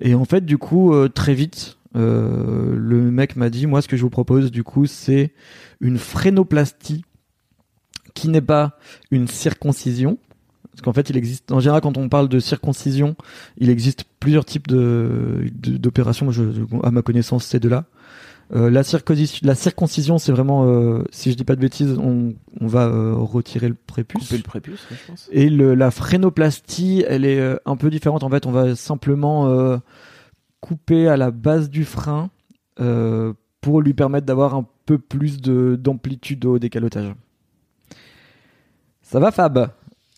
et en fait du coup euh, très vite euh, le mec m'a dit moi ce que je vous propose du coup c'est une frénoplastie qui n'est pas une circoncision parce qu'en fait il existe en général quand on parle de circoncision il existe plusieurs types de d'opérations je, à ma connaissance c'est de là euh, la, circoncision, la circoncision, c'est vraiment, euh, si je dis pas de bêtises, on, on va euh, retirer le prépuce. Couper le prépuce, ouais, je pense. Et le, la frénoplastie, elle est un peu différente. En fait, on va simplement couper à la base du frein euh, pour lui permettre d'avoir un peu plus de d'amplitude au décalotage. Ça va, Fab?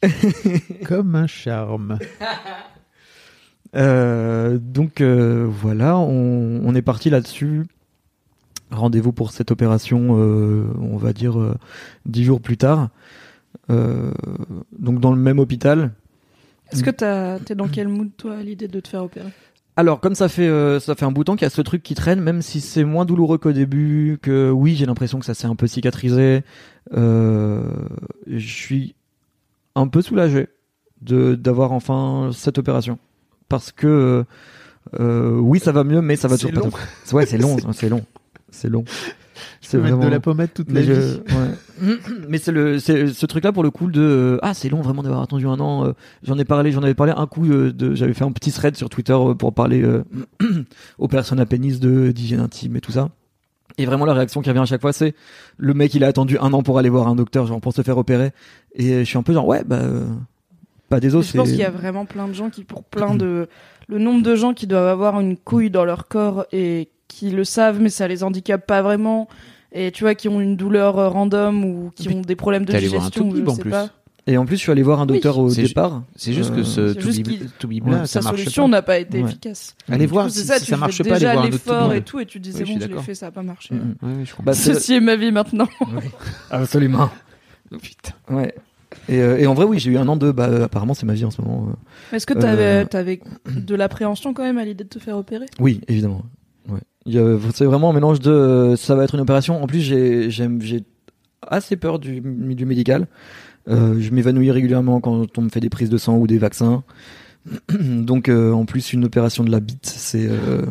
Comme un charme. Euh, Donc euh, voilà, on, on est parti là-dessus. Rendez-vous pour cette opération, euh, on va dire euh, dix jours plus tard. Euh, donc dans le même hôpital. Est-ce que t'as- t'es dans quel mood, toi, à l'idée de te faire opérer? Alors, comme ça fait euh, ça fait un bout de temps qu'il y a ce truc qui traîne, même si c'est moins douloureux qu'au début, que oui, j'ai l'impression que ça s'est un peu cicatrisé. Euh, je suis un peu soulagé de d'avoir enfin cette opération parce que euh, oui, ça va mieux, mais ça va toujours long. pas. Ouais, c'est long, c'est long, c'est long. C'est Mettre vraiment de la pommade toute mais la je- vie. ouais. mais c'est le c'est ce truc là pour le coup de euh, ah c'est long vraiment d'avoir attendu un an euh, j'en ai parlé j'en avais parlé un coup euh, de j'avais fait un petit thread sur Twitter pour parler euh, aux personnes à pénis de d'hygiène intime et tout ça et vraiment la réaction qui revient à chaque fois c'est le mec il a attendu un an pour aller voir un docteur genre pour se faire opérer et je suis un peu genre ouais bah euh, pas des os Je pense qu'il y a vraiment plein de gens qui, pour plein de. Le nombre de gens qui doivent avoir une couille dans leur corps et qui le savent, mais ça les handicape pas vraiment. Et tu vois, qui ont une douleur euh, random ou qui ont des problèmes de t'es allé voir un digestion. ou Toubib je en sais plus. pas. et en plus je suis allé voir un docteur au C'est ju- départ C'est juste que Euh, ce c'est juste qu'il- Toubib Sa ça marche solution pas. n'a pas été Ouais. efficace. Allez voir Du coup, si, c'est ça, si tu ça fais marche pas, allez déjà voir un autre l'effort Toubib. et tout, et tu dis Oui, c'est je suis bon, je l'ai d'accord. fait, ça a pas marché. Ouais, ouais, je comprends. Bah, c'est- Ceci est ma vie maintenant. absolument Putain. ouais et, euh, et en vrai oui j'ai eu un an de bah apparemment c'est ma vie en ce moment euh. Est-ce que t'avais Euh. avais de l'appréhension quand même à l'idée de te faire opérer? Oui, évidemment. Ouais. C'est vraiment un mélange de ça va être une opération. En plus, j'ai assez peur du milieu médical. Euh, je m'évanouis régulièrement quand on me fait des prises de sang ou des vaccins. Donc, euh, en plus, une opération de la bite, c'est euh,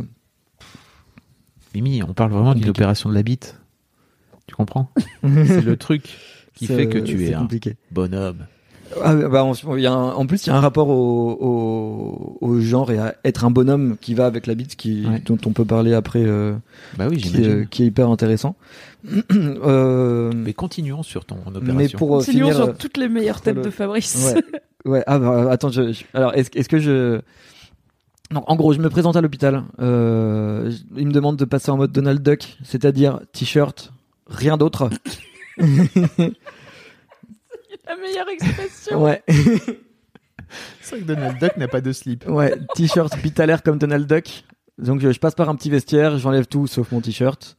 Mimi, on parle vraiment d'une opération de la bite. Tu comprends? C'est le truc qui fait que tu es un bonhomme. Ah, bah, en, il y a un- en plus, il y a un rapport au, au, au genre et à être un bonhomme qui va avec la bite, qui, Ouais. dont on peut parler après, euh, Bah oui, qui, j'imagine. euh, qui est hyper intéressant. euh, Mais continuons sur ton opération. mais pour Continuons finir, sur toutes les meilleures têtes le- de Fabrice. Ouais. Ouais, ah bah, attends, je, je- alors est-ce que je en gros, je me présente à l'hôpital. Euh, il me demande de passer en mode Donald Duck, c'est-à-dire t-shirt, rien d'autre. La meilleure expression. Ouais, C'est vrai que Donald Duck n'a pas de slip. ouais, t-shirt pitalaire comme Donald Duck. Donc je, je passe par un petit vestiaire, j'enlève tout sauf mon t-shirt.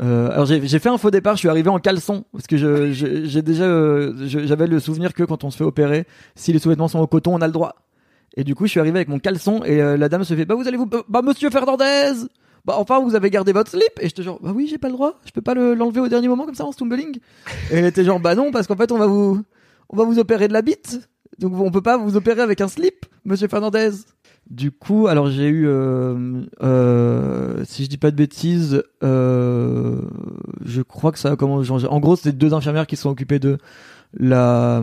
Euh, alors j'ai fait un faux départ, je suis arrivé en caleçon parce que je- je- j'ai déjà euh, je- j'avais le souvenir que quand on se fait opérer, si les sous-vêtements sont au coton, on a le droit. Et du coup, je suis arrivé avec mon caleçon et euh, la dame se fait bah vous allez vous bah monsieur Fernandez bah enfin vous avez gardé votre slip et j'étais genre bah oui j'ai pas le droit je peux pas le- l'enlever au dernier moment comme ça en stumbling et elle était genre bah non parce qu'en fait on va vous on va vous opérer de la bite. Donc on peut pas vous opérer avec un slip monsieur Fernandez. Du coup alors j'ai eu euh, euh, si je dis pas de bêtises euh, je crois que ça a commencé en gros c'est deux infirmières qui sont occupées de la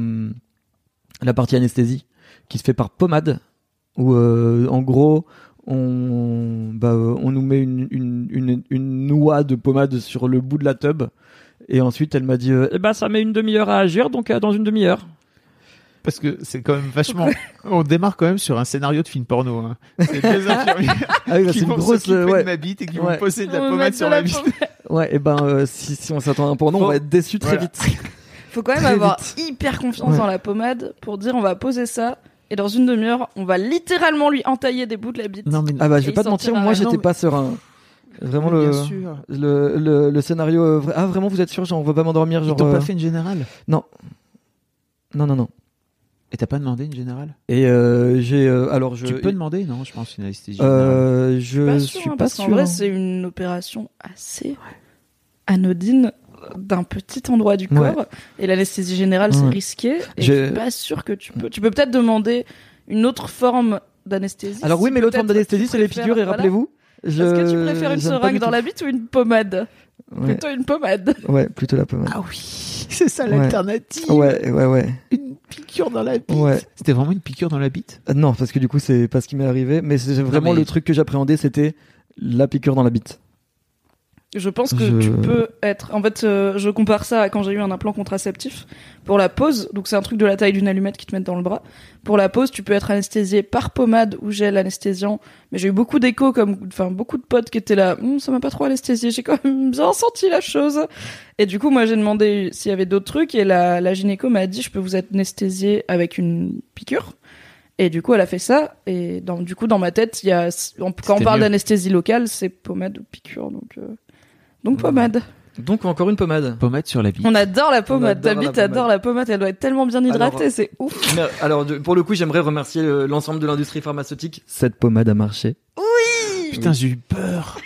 partie anesthésie qui se fait par pommade où en gros on bah, nous met une, une noix de pommade sur le bout de la tube et ensuite elle m'a dit euh, eh ben ça met une demi-heure à agir donc euh, dans une demi-heure Parce que c'est quand même vachement. On démarre quand même sur un scénario de film porno. Hein. C'est deux infirmières ah oui bah, qui c'est une grosse s'occuper euh, ouais de ma bite et qui Ouais. vont poser de la On va pommade mettre sur de la bite. pommade. ouais et ben euh, si, si on s'attend à un porno on va être déçu très Voilà. vite Faut quand même Très avoir vite. hyper confiance Ouais. dans la pommade pour dire on va poser ça et dans une demi-heure on va littéralement lui entailler des bouts de la bite. Non mais ah bah je Et vais il pas te mentir sortira moi rien. j'étais Non, pas serein vraiment le, sûr. le le le scénario euh, ah vraiment vous êtes sûr genre on va pas m'endormir Ils genre t'ont euh, pas fait une générale? Non non non non Et t'as pas demandé une générale? Et euh, j'ai euh, alors je Tu peux demander Non, je pense une anesthésie générale. euh, je pas suis sûr, hein, pas parce qu'en sûr vrai hein. c'est une opération assez anodine d'un petit endroit du Ouais. corps et l'anesthésie générale c'est Ouais. risqué et je suis pas sûr que tu peux tu peux peut-être demander une autre forme d'anesthésie alors oui mais l'autre forme d'anesthésie c'est piqûres et voilà. rappelez-vous je Est-ce que tu préfères une seringue dans la bite ou une pommade ouais. Plutôt une pommade. ouais plutôt la pommade Ah oui, c'est ça Ouais. l'alternative. ouais ouais ouais Une piqûre dans la bite. Ouais. C'était vraiment une piqûre dans la bite? Euh, non parce que du coup c'est pas ce qui m'est arrivé mais c'est vraiment mais- le truc que j'appréhendais c'était la piqûre dans la bite Je pense que Je- tu peux être. En fait, euh, je compare ça à quand j'ai eu un implant contraceptif. Pour la pause, donc c'est un truc de la taille d'une allumette qui te met dans le bras. Pour la pause, tu peux être anesthésié par pommade ou gel anesthésiant. Mais j'ai eu beaucoup d'échos, comme, enfin, beaucoup de potes qui étaient là. Hum, ça m'a pas trop anesthésié. J'ai quand même bien senti la chose. Et du coup, moi, j'ai demandé s'il y avait d'autres trucs et la, la gynéco m'a dit, je peux vous anesthésier avec une piqûre. Et du coup, elle a fait ça. Et dans, du coup, dans ma tête, il y a, quand on parle d'anesthésie locale, c'est pommade ou piqûre. Donc, euh, donc pommade. donc encore une pommade Pommade sur la bite. On adore la pommade. adore Ta la bite pommade. adore la pommade. Elle doit être tellement bien hydratée, Alors, c'est ouf. Mais, alors pour le coup j'aimerais remercier l'ensemble de l'industrie pharmaceutique cette pommade a marché Putain, j'ai eu peur.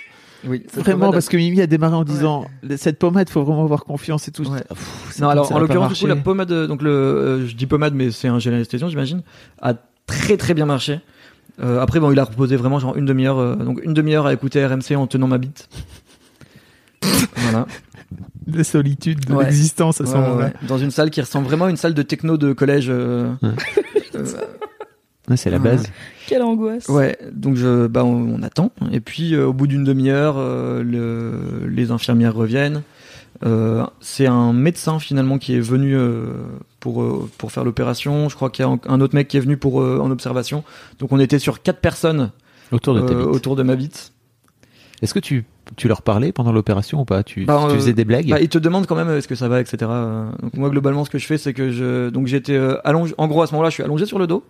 oui Vraiment, parce que Mimi a démarré en disant cette pommade, faut vraiment avoir confiance et tout. Ouais. Pff, Non, alors en l'occurrence, du coup, la pommade, euh, donc le, euh, je dis pommade, mais c'est un gel anesthésiant, j'imagine, a très très bien marché. Euh, après, bon, il a reposé vraiment genre une demi-heure, euh, donc une demi-heure à écouter RMC en tenant ma bite. Voilà. La solitude de Ouais. l'existence à ce Ouais, moment-là. ouais. Dans une salle qui ressemble vraiment à une salle de techno de collège. euh, Ouais, c'est la Ouais. base. Quelle angoisse. Ouais, donc je, bah, on, on attend. Et puis, euh, au bout d'une demi-heure, euh, le, les infirmières reviennent. Euh, c'est un médecin finalement qui est venu euh, pour euh, pour faire l'opération. Je crois qu'il y a un, autre mec qui est venu pour euh, en observation. Donc on était sur quatre personnes Autour de ta bite. autour de ma bite. Est-ce que tu, tu leur parlais pendant l'opération ou pas tu, Bah, tu euh, faisais des blagues Bah, ils te demandent quand même euh, est-ce que ça va, etc. Euh, Donc moi globalement ce que je fais c'est que je donc j'étais euh, allongé. En gros à ce moment-là je suis allongé sur le dos.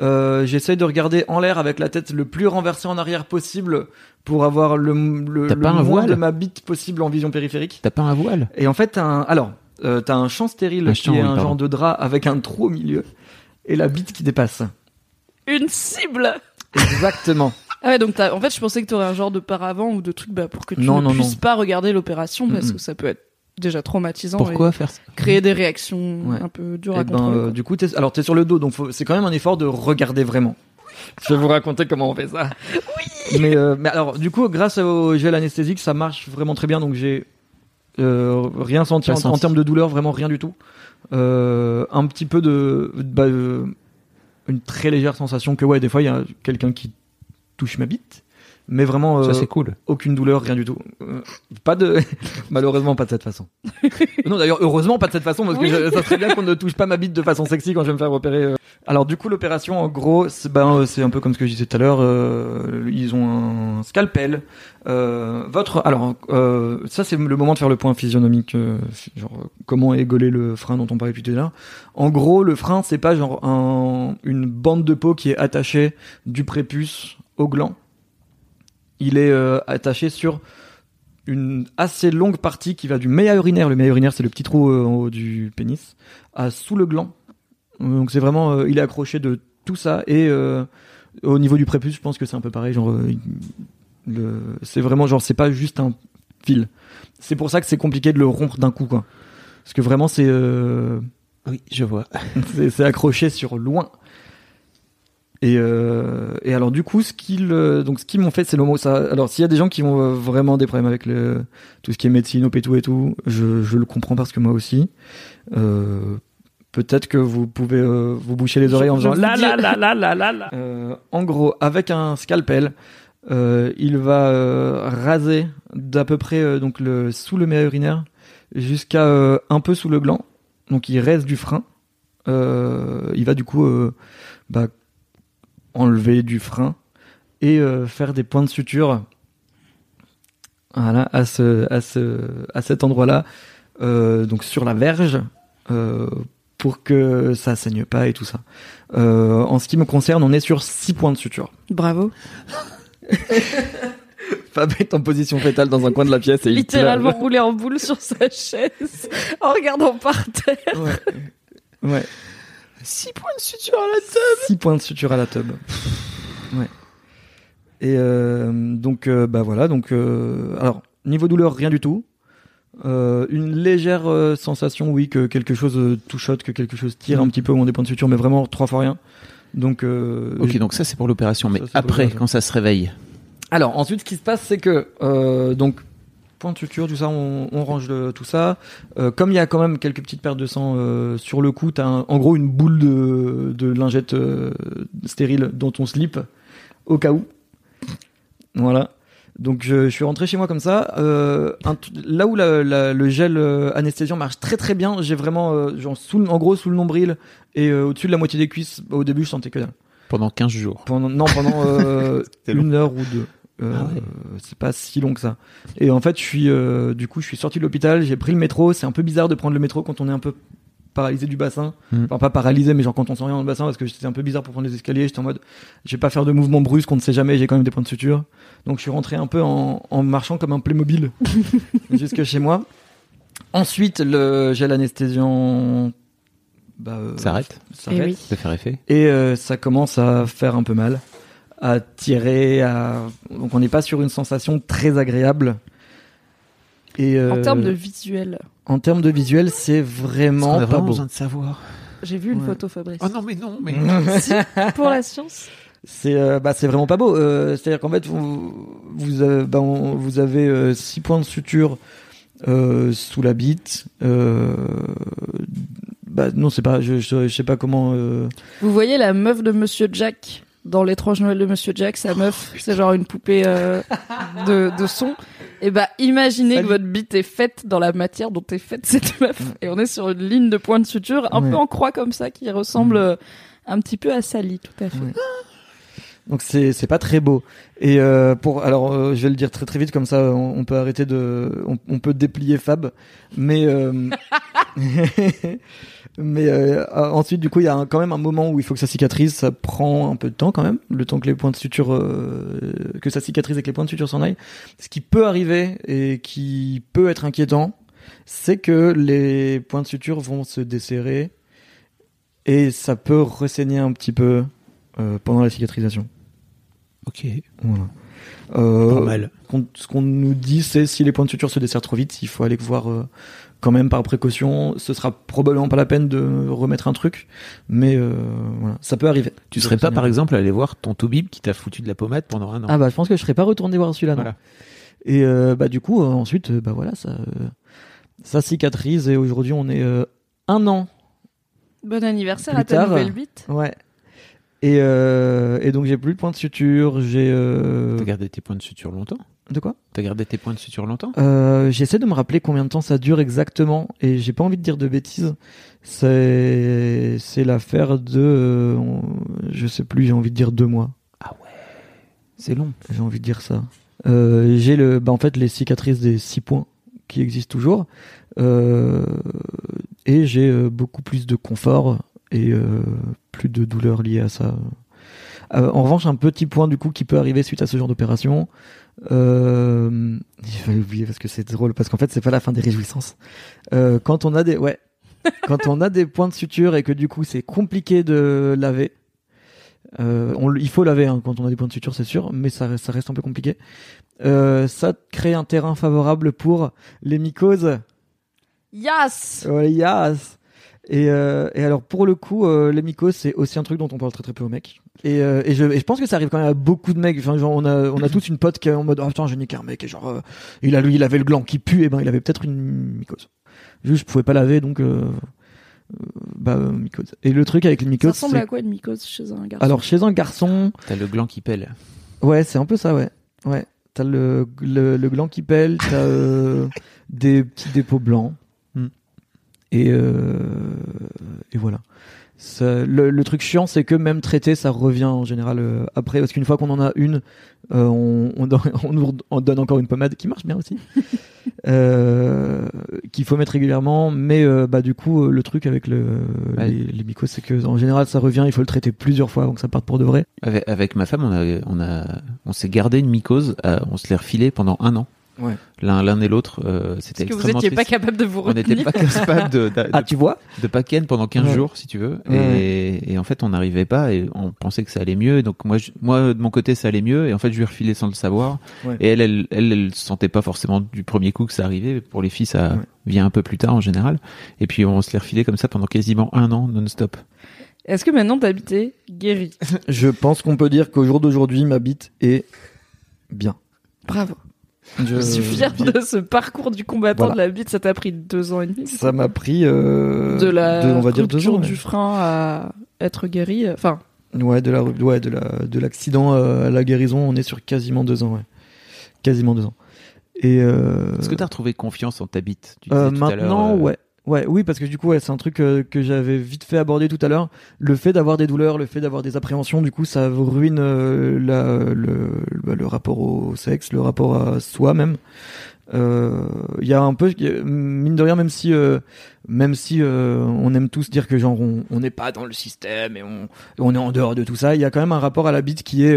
Euh, J'essaye de regarder en l'air avec la tête le plus renversée en arrière possible pour avoir le le, pas un moins voile de ma bite possible en vision périphérique. T'as pas un voile Et en fait un alors euh, t'as un champ stérile Un qui champ, est oui, un pardon. genre de drap avec un trou au milieu et la bite qui dépasse. Une cible. Exactement. Ah ouais, donc t'as- en fait, je pensais que t'aurais un genre de paravent ou de truc bah, pour que tu Non, ne non, puisses non. pas regarder l'opération parce que ça peut être déjà traumatisant Pourquoi faire ça? et créer des réactions Ouais. un peu dures Et à ben, contrôler. euh, du coup, t'es, alors t'es sur le dos, donc faut- c'est quand même un effort de regarder vraiment. Je vais vous raconter comment on fait ça. Oui. Mais, euh, mais alors, du coup, grâce au gel anesthésique, ça marche vraiment très bien. Donc j'ai euh, rien senti en, termes de douleur, vraiment rien du tout. Euh, un petit peu de, bah, euh, une très légère sensation que ouais, des fois il y a quelqu'un qui touche ma bite, mais vraiment Ça euh, c'est cool. aucune douleur, rien du tout. Euh, pas de, malheureusement pas de cette façon. non d'ailleurs heureusement pas de cette façon parce que Oui. je- ça serait bien qu'on ne touche pas ma bite de façon sexy quand je vais me faire opérer. euh. Alors du coup l'opération en gros c'est ben euh, c'est un peu comme ce que je disais tout à l'heure. euh, ils ont un scalpel. Euh, votre alors euh, ça c'est le moment de faire le point physionomique euh, genre comment égoler le frein dont on parlait tout à l'heure. En gros le frein c'est pas genre un, une bande de peau qui est attachée du prépuce au gland il est euh, attaché sur une assez longue partie qui va du méa urinaire. Le méa urinaire, c'est le petit trou euh, en haut du pénis, à sous le gland. Donc c'est vraiment, euh, il est accroché de tout ça. Et euh, au niveau du prépuce, je pense que c'est un peu pareil. Genre, le, c'est vraiment genre, c'est pas juste un fil. C'est pour ça que c'est compliqué de le rompre d'un coup, quoi. Parce que vraiment, c'est Oui, je vois. c'est c'est accroché sur loin. Et, euh, et alors du coup, ce qu'ils euh, donc ce qu'ils m'ont fait, c'est le mot ça. Alors s'il y a des gens qui ont euh, vraiment des problèmes avec le tout ce qui est médecine, op et tout et tout, je, je le comprends parce que moi aussi. Euh, Peut-être que vous pouvez euh, vous boucher les oreilles en faisant la la la la. Euh, en gros, avec un scalpel, il va raser d'à peu près donc le sous le méa urinaire jusqu'à un peu sous le gland. Donc il reste du frein. Il va du coup bah, enlever du frein et euh, faire des points de suture. Voilà, à ce, à ce, à cet endroit-là, euh, donc sur la verge, euh, pour que ça saigne pas et tout ça. En ce qui me concerne, on est sur six points de suture. Bravo. Fab est en position fétale dans un coin de la pièce et il Littéralement roulé en boule sur sa chaise en regardant par terre. Ouais. ouais. 6 points de suture à la tête. 6 points de suture à la tub. Ouais. Et euh, donc euh, bah voilà donc euh, alors niveau douleur rien du tout. Euh, une légère euh, sensation oui que quelque chose euh, touchote que quelque chose tire un petit peu au moment des points de suture mais vraiment trois fois rien. Donc euh, Ok, donc ça c'est pour l'opération, mais Ça, après, quand ça se réveille. Alors ensuite, ce qui se passe, c'est que euh, donc point de suture, tout ça, on, on range le- tout ça. Euh, comme il y a quand même quelques petites pertes de sang euh, sur le cou, t'as en gros une boule de, de lingette euh, stérile dont on slip au cas où. Voilà. Donc je, je suis rentré chez moi comme ça. Un là où la- la- le gel anesthésiant marche très très bien, j'ai vraiment genre sous, le- en gros sous le nombril et au-dessus de la moitié des cuisses. Au début, je sentais que dalle. Pendant 15 jours. Pendant, non, pendant long. une heure ou deux. Euh, Ah ouais. C'est pas si long que ça. Et en fait, je suis, euh, du coup, je suis sorti de l'hôpital, j'ai pris le métro. C'est un peu bizarre de prendre le métro quand on est un peu paralysé du bassin. Mm. Enfin, pas paralysé, mais genre quand on sent rien dans le bassin, parce que c'était un peu bizarre pour prendre les escaliers. J'étais en mode, je vais pas faire de mouvements brusques, on ne sait jamais, j'ai quand même des points de suture. Donc, je suis rentré un peu en, en marchant comme un Playmobil jusque chez moi. Ensuite, le gel anesthésiant. Bah, euh, S'arrête. s'arrête. Eh oui. Ça fait effet. Et euh, ça commence à faire un peu mal, à tirer, à... donc on n'est pas sur une sensation très agréable. Et euh, En termes de visuel, en termes de visuel, c'est vraiment on a pas beau. besoin de savoir. j'ai vu une Ouais. photo Fabrice. Oh non, mais non, mais. Pour la science. C'est euh, bah c'est vraiment pas beau. Euh, C'est-à-dire qu'en fait vous vous avez, bah, on- vous avez euh, six points de suture euh, sous la bite. Euh, bah non c'est pas je, je, je sais pas comment. euh, Vous voyez la meuf de Monsieur Jack? Dans l'étrange Noël de Monsieur Jack, sa meuf, c'est genre une poupée euh, de, de son. Et bah imaginez Salut. que votre bite est faite dans la matière dont est faite cette meuf. Et on est sur une ligne de point de suture un Ouais. peu en croix comme ça qui ressemble euh, un petit peu à Sally, tout à fait. Ouais. Donc c'est c'est pas très beau. Et euh, pour alors euh, je vais le dire très très vite comme ça on, on peut arrêter de on, on peut déplier Fab mais euh, mais euh, euh, ensuite du coup il y a un- quand même un moment où il faut que ça cicatrise ça prend un peu de temps quand même le temps que les points de suture euh, que ça cicatrise et que les points de suture s'en aillent. Ce qui peut arriver et qui peut être inquiétant c'est que les points de suture vont se desserrer et ça peut ressaigner un petit peu euh, pendant la cicatrisation. Ok. Voilà. Pas mal. qu'on- ce qu'on nous dit, c'est si les points de suture se desserrent trop vite, il faut aller voir quand même par précaution. Ce sera probablement pas la peine de remettre un truc, mais euh, voilà, ça peut arriver. Tu serais pas, par exemple, allé voir ton Toubib qui t'a foutu de la pommade pendant un an? Ah bah je pense que je serais pas retourné voir celui-là. Voilà. Et euh, bah du coup euh, ensuite bah voilà ça euh, ça cicatrise et aujourd'hui on est euh, un an Bon anniversaire Plus à ta tard. nouvelle bite. ouais Et, euh, et donc j'ai plus de points de suture. J'ai euh, T'as gardé tes points de suture longtemps? De quoi? T'as gardé tes points de suture longtemps? Euh, J'essaie de me rappeler combien de temps ça dure exactement et j'ai pas envie de dire de bêtises. C'est c'est l'affaire de euh, je sais plus. J'ai envie de dire deux mois. C'est long. J'ai envie de dire ça. Euh, j'ai le, bah en fait les cicatrices des six points qui existent toujours, et j'ai beaucoup plus de confort et plus de douleur liée à ça. En revanche, un petit point du coup qui peut arriver suite à ce genre d'opération. Euh, je vais oublier parce que c'est drôle parce qu'en fait c'est pas la fin des réjouissances. Euh, quand on a des ouais, quand on a des points de suture et que du coup c'est compliqué de laver. Euh, on il faut laver hein, quand on a des points de suture, c'est sûr, mais ça, ça reste un peu compliqué. Euh, ça crée un terrain favorable pour les mycoses. Yes Ouais, yes. Et, euh, et alors pour le coup, euh, les mycoses, c'est aussi un truc dont on parle très très peu aux mecs. Et, euh, et, je, et je pense que ça arrive quand même à beaucoup de mecs. Enfin, genre, on a, on a tous une pote qui est en mode, oh putain, j'ai niqué un mec, et genre, euh, il a lui, il avait le gland qui pue, et ben, il avait peut-être une mycose. Juste, je pouvais pas laver, donc, euh, euh, bah, euh, mycose. Et le truc avec les Ça mycoses, ressemble c'est- à quoi une mycose chez un garçon? Alors chez un garçon, T'as le gland qui pèle. Ouais, c'est un peu ça, ouais. Ouais. T'as le, le, le gland qui pèle, t'as euh, des petits dépôts blancs. Et, euh, et voilà. Ça- le, le truc chiant, c'est que même traité, ça revient en général euh, après. Parce qu'une fois qu'on en a une, euh, on, on, on nous on donne encore une pommade qui marche bien aussi. euh, qu'il faut mettre régulièrement. Mais euh, bah, du coup, le truc avec le, Ouais. les, les mycoses, c'est que en général, ça revient. Il faut le traiter plusieurs fois avant que ça parte pour de vrai. Avec, avec ma femme, on a, on a, on s'est gardé une mycose. euh, on se l'est refilé pendant un an. Ouais. L'un, l'un et l'autre. euh, c'était Parce que vous extrêmement étiez pas capable de vous On retenir. n'était pas capable de, de, Ah, de, tu vois de pas ken pendant 15 Ouais. jours, si tu veux. Ouais. Et, et en fait, on n'arrivait pas et on pensait que ça allait mieux. Et donc moi, je- moi de mon côté, ça allait mieux. Et en fait, je lui ai refilé sans le savoir. Ouais. Et elle, elle, elle, elle sentait pas forcément du premier coup que ça arrivait. Pour les filles, ça Ouais. vient un peu plus tard en général. Et puis on se l'est refilé comme ça pendant quasiment un an non-stop. Est-ce que maintenant t'as habité guéri? Je pense qu'on peut dire qu'au jour d'aujourd'hui, ma bite est bien. Bravo. Je, Je suis fier de ce parcours du combattant Voilà. de la bite. Ça t'a pris deux ans et demi. Ça m'a pris euh, de la deux- on va dire deux ans. du frein à être guéri. Enfin, Ouais, de la ouais de la de l'accident euh, à la guérison, on est sur quasiment deux ans, ouais. Quasiment deux ans. Et euh, Est-ce que tu as retrouvé confiance en ta bite? Tu euh, disais tout à l'heure, maintenant, euh, ouais. Ouais, oui, parce que du coup, ouais, c'est un truc euh, que j'avais vite fait aborder tout à l'heure. Le fait d'avoir des douleurs, le fait d'avoir des appréhensions, du coup, ça ruine euh, la, le, le, rapport au sexe, le rapport à soi même. Euh, Il y a un peu, il mine de rien, même si, même si on aime tous dire que genre on n'est pas dans le système et on, on est en dehors de tout ça, il y a quand même un rapport à la bite qui est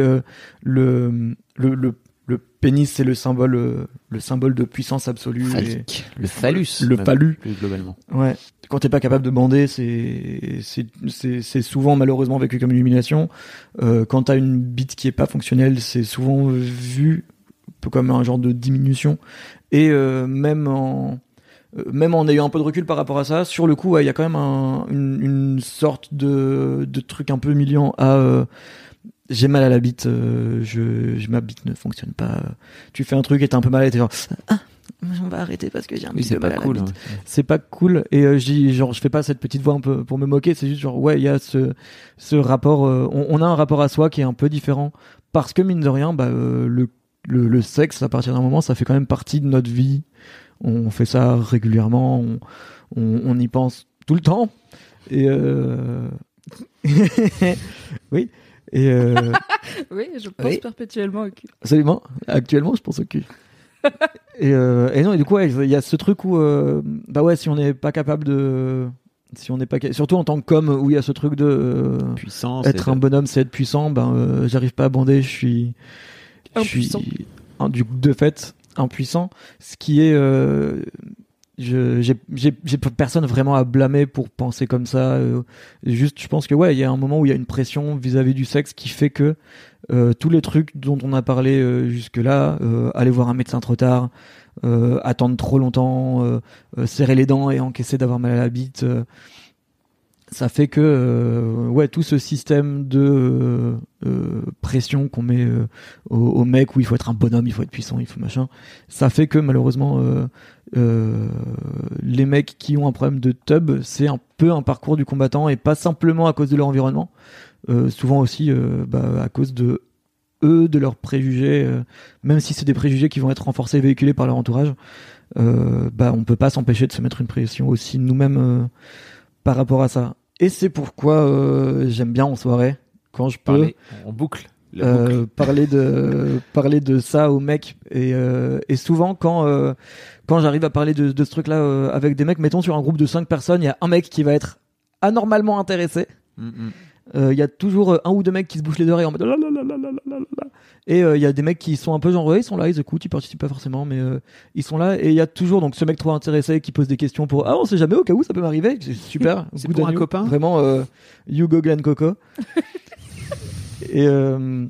le, le le le pénis, c'est le symbole, euh, le symbole de puissance absolue. et-. Le phallus. Le même, phallus. Plus globalement. Ouais. Quand t'es pas capable de bander, c'est c'est souvent malheureusement vécu comme une humiliation. Euh, quand t'as une bite qui est pas fonctionnelle, c'est souvent vu un peu comme un genre de diminution. Et euh, même en euh, même en ayant un peu de recul par rapport à ça, sur le coup, ouais, il y a quand même un, une, une sorte de, de truc un peu humiliant à euh, j'ai mal à la bite, euh, je, je- ma bite ne fonctionne pas. Tu fais un truc et t'es un peu mal et t'es genre ah, on va arrêter parce que j'ai un Oui, petit peu mal à la cool. bite ouais. c'est pas cool et euh, j'y- genre je fais pas cette petite voix un peu pour me moquer c'est juste genre ouais il y a ce ce rapport euh, on, on a un rapport à soi qui est un peu différent parce que mine de rien bah euh, le, le le sexe à partir d'un moment ça fait quand même partie de notre vie on fait ça régulièrement on on, on y pense tout le temps et euh... oui et euh... oui, je pense Oui. perpétuellement au cul. Absolument. Actuellement, je pense au cul. et, euh, et non, et du coup, ouais, il y a ce truc où, euh, bah ouais, si on n'est pas capable de, si on n'est pas, surtout en tant qu'homme, où il y a ce truc de euh, Puissance. être un de- bonhomme, c'est être puissant. Ben, euh, j'arrive pas à bander, je suis, je Impuissant. suis, un- du de fait, impuissant. Ce qui est, euh, je, j'ai, j'ai, personne vraiment à blâmer pour penser comme ça. euh, juste, je pense que ouais, il y a un moment où il y a une pression vis-à-vis du sexe qui fait que euh, tous les trucs dont on a parlé euh, jusque-là, euh, aller voir un médecin trop tard, euh, attendre trop longtemps, serrer les dents et encaisser d'avoir mal à la bite, ça fait que ouais tout ce système de pression qu'on met euh, au, au mec où il faut être un bonhomme, il faut être puissant, il faut machin, ça fait que malheureusement euh, les mecs qui ont un problème de tub, c'est un peu un parcours du combattant et pas simplement à cause de leur environnement, euh, souvent aussi euh, bah, à cause de eux, de leurs préjugés, même si c'est des préjugés qui vont être renforcés et véhiculés par leur entourage, bah on peut pas s'empêcher de se mettre une pression aussi nous-mêmes par rapport à ça. Et c'est pourquoi j'aime bien en soirée quand je peux en boucle. Euh, parler de parler de ça aux mecs et, euh, et souvent quand euh, quand j'arrive à parler de, de ce truc là avec des mecs mettons sur un groupe de cinq personnes il y a un mec qui va être anormalement intéressé. Mm, mm. Euh, il y a toujours un ou deux mecs qui se bouchent les oreilles en mode et euh, il y a des mecs qui sont un peu genre ils sont là ils écoutent ils participent pas forcément mais euh, ils sont là. Et il y a toujours donc ce mec trop intéressé qui pose des questions pour ah on sait jamais au cas où ça peut m'arriver. C'est super. C'est pour un you. copain? Vraiment euh, Hugo Glenn Coco et euh,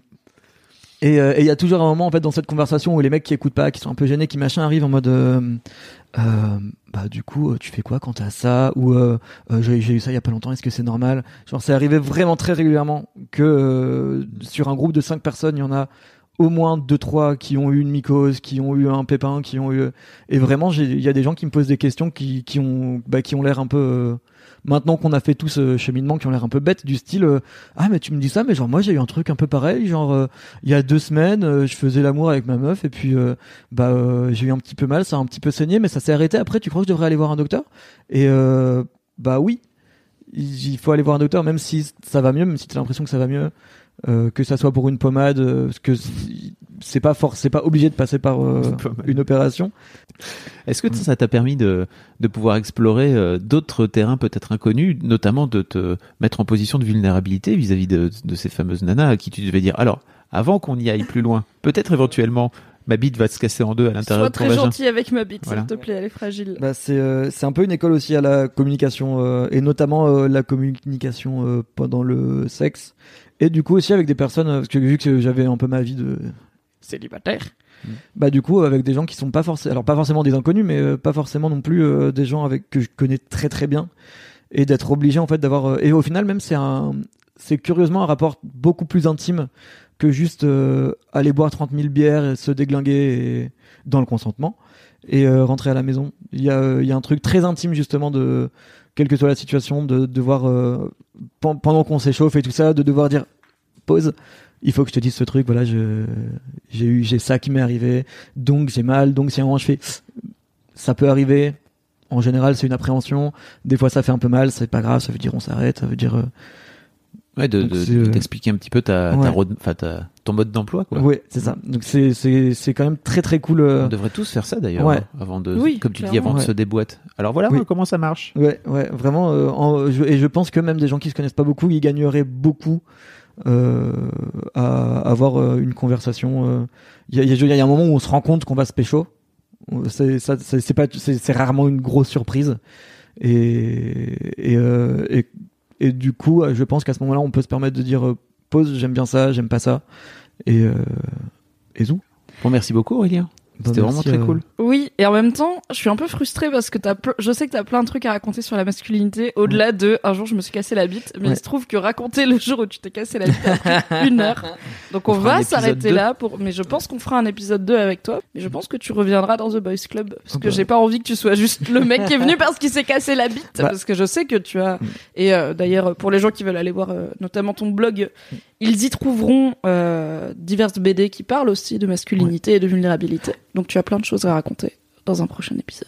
euh, et il y a toujours un moment en fait dans cette conversation où les mecs qui écoutent pas, qui sont un peu gênés, qui machin arrivent en mode euh, bah du coup tu fais quoi quand t'as ça ou j'ai eu ça il y a pas longtemps, est-ce que c'est normal? Genre c'est arrivé vraiment très régulièrement que sur un groupe de cinq personnes il y en a au moins deux trois qui ont eu une mycose, qui ont eu un pépin, qui ont eu et vraiment il y a des gens qui me posent des questions qui qui ont bah, qui ont l'air un peu maintenant qu'on a fait tout ce cheminement qui ont l'air un peu bêtes du style euh, ah mais tu me dis ça mais genre moi j'ai eu un truc un peu pareil genre euh, il y a deux semaines euh, je faisais l'amour avec ma meuf et puis euh, bah euh, j'ai eu un petit peu mal ça a un petit peu saigné mais ça s'est arrêté après tu crois que je devrais aller voir un docteur? Et euh, bah oui. Il faut aller voir un docteur même si ça va mieux même si tu l'impression que ça va mieux euh, que ça soit pour une pommade euh, parce que c'est- pas fort c'est pas obligé de passer par euh, Une opération. Est-ce que ça t'a permis de, de pouvoir explorer euh, d'autres terrains peut-être inconnus, notamment de te mettre en position de vulnérabilité vis-à-vis de, de ces fameuses nanas à qui tu devais dire alors, avant qu'on y aille plus loin, peut-être éventuellement ma bite va se casser en deux à l'intérieur Sois de ton très vagin. gentil avec ma bite, Voilà. s'il te plaît, elle est fragile. Bah, c'est euh, c'est un peu une école aussi à la communication euh, et notamment euh, la communication euh, pendant le sexe et du coup aussi avec des personnes parce que vu que j'avais un peu ma vie de célibataire bah du coup avec des gens qui sont pas forcément alors pas forcément des inconnus mais euh, pas forcément non plus euh, des gens avec que je connais très très bien et d'être obligé en fait d'avoir euh, et au final même c'est un c'est curieusement un rapport beaucoup plus intime que juste euh, aller boire 30 000 bières se déglinguer et- dans le consentement et euh, rentrer à la maison. Il y a, euh, il y a un truc très intime justement de quelle que soit la situation, de devoir euh, pen- pendant qu'on s'échauffe et tout ça, de devoir dire pause. Il faut que je te dise ce truc. Voilà, j'ai eu j'ai ça qui m'est arrivé, donc j'ai mal, donc à un je fais ça peut arriver. En général, c'est une appréhension. Des fois, ça fait un peu mal. C'est pas grave. Ça veut dire on s'arrête. Ça veut dire euh, Ouais, de, de- de euh, t'expliquer un petit peu ta, ta road- ta- ton mode d'emploi. Quoi. ouais, c'est ça. Donc c'est c'est c'est quand même très très cool. euh, On devrait tous faire ça d'ailleurs, Ouais. hein, avant de, Oui, comme tu dis, avant de se déboîter. Alors voilà Oui. comment ça marche? Ouais, ouais, vraiment. euh, en- je- et je pense que même des gens qui se connaissent pas beaucoup, ils gagneraient beaucoup euh, à avoir euh, une conversation. euh. Il y, a, il y a- il y a un moment où on se rend compte qu'on va se pécho. C'est ça, c'est c'est pas, c'est c'est rarement une grosse surprise. Et et, euh, et et du coup, euh, je pense qu'à ce moment-là, on peut se permettre de dire euh, pause, j'aime bien ça, j'aime pas ça. Et euh, et. Bon, merci beaucoup Aurélien. Bah, C'était vraiment merci, très euh, cool. Oui, et en même temps, je suis un peu frustrée parce que t'as ple- je sais que t'as plein de trucs à raconter sur la masculinité au-delà de un jour je me suis cassé la bite, mais Ouais. il se trouve que raconter le jour où tu t'es cassé la bite a pris une heure. Donc on, va s'arrêter 2. là pour, mais je pense qu'on fera un épisode 2 avec toi, mais je pense que tu reviendras dans The Boys Club parce Ah que bah. j'ai pas envie que tu sois juste le mec qui est venu parce qu'il s'est cassé la bite, Bah. parce que je sais que tu as, et euh, d'ailleurs pour les gens qui veulent aller voir euh, notamment ton blog, ils y trouveront euh, diverses BD qui parlent aussi de masculinité et de vulnérabilité. Donc tu as plein de choses à raconter dans un prochain épisode.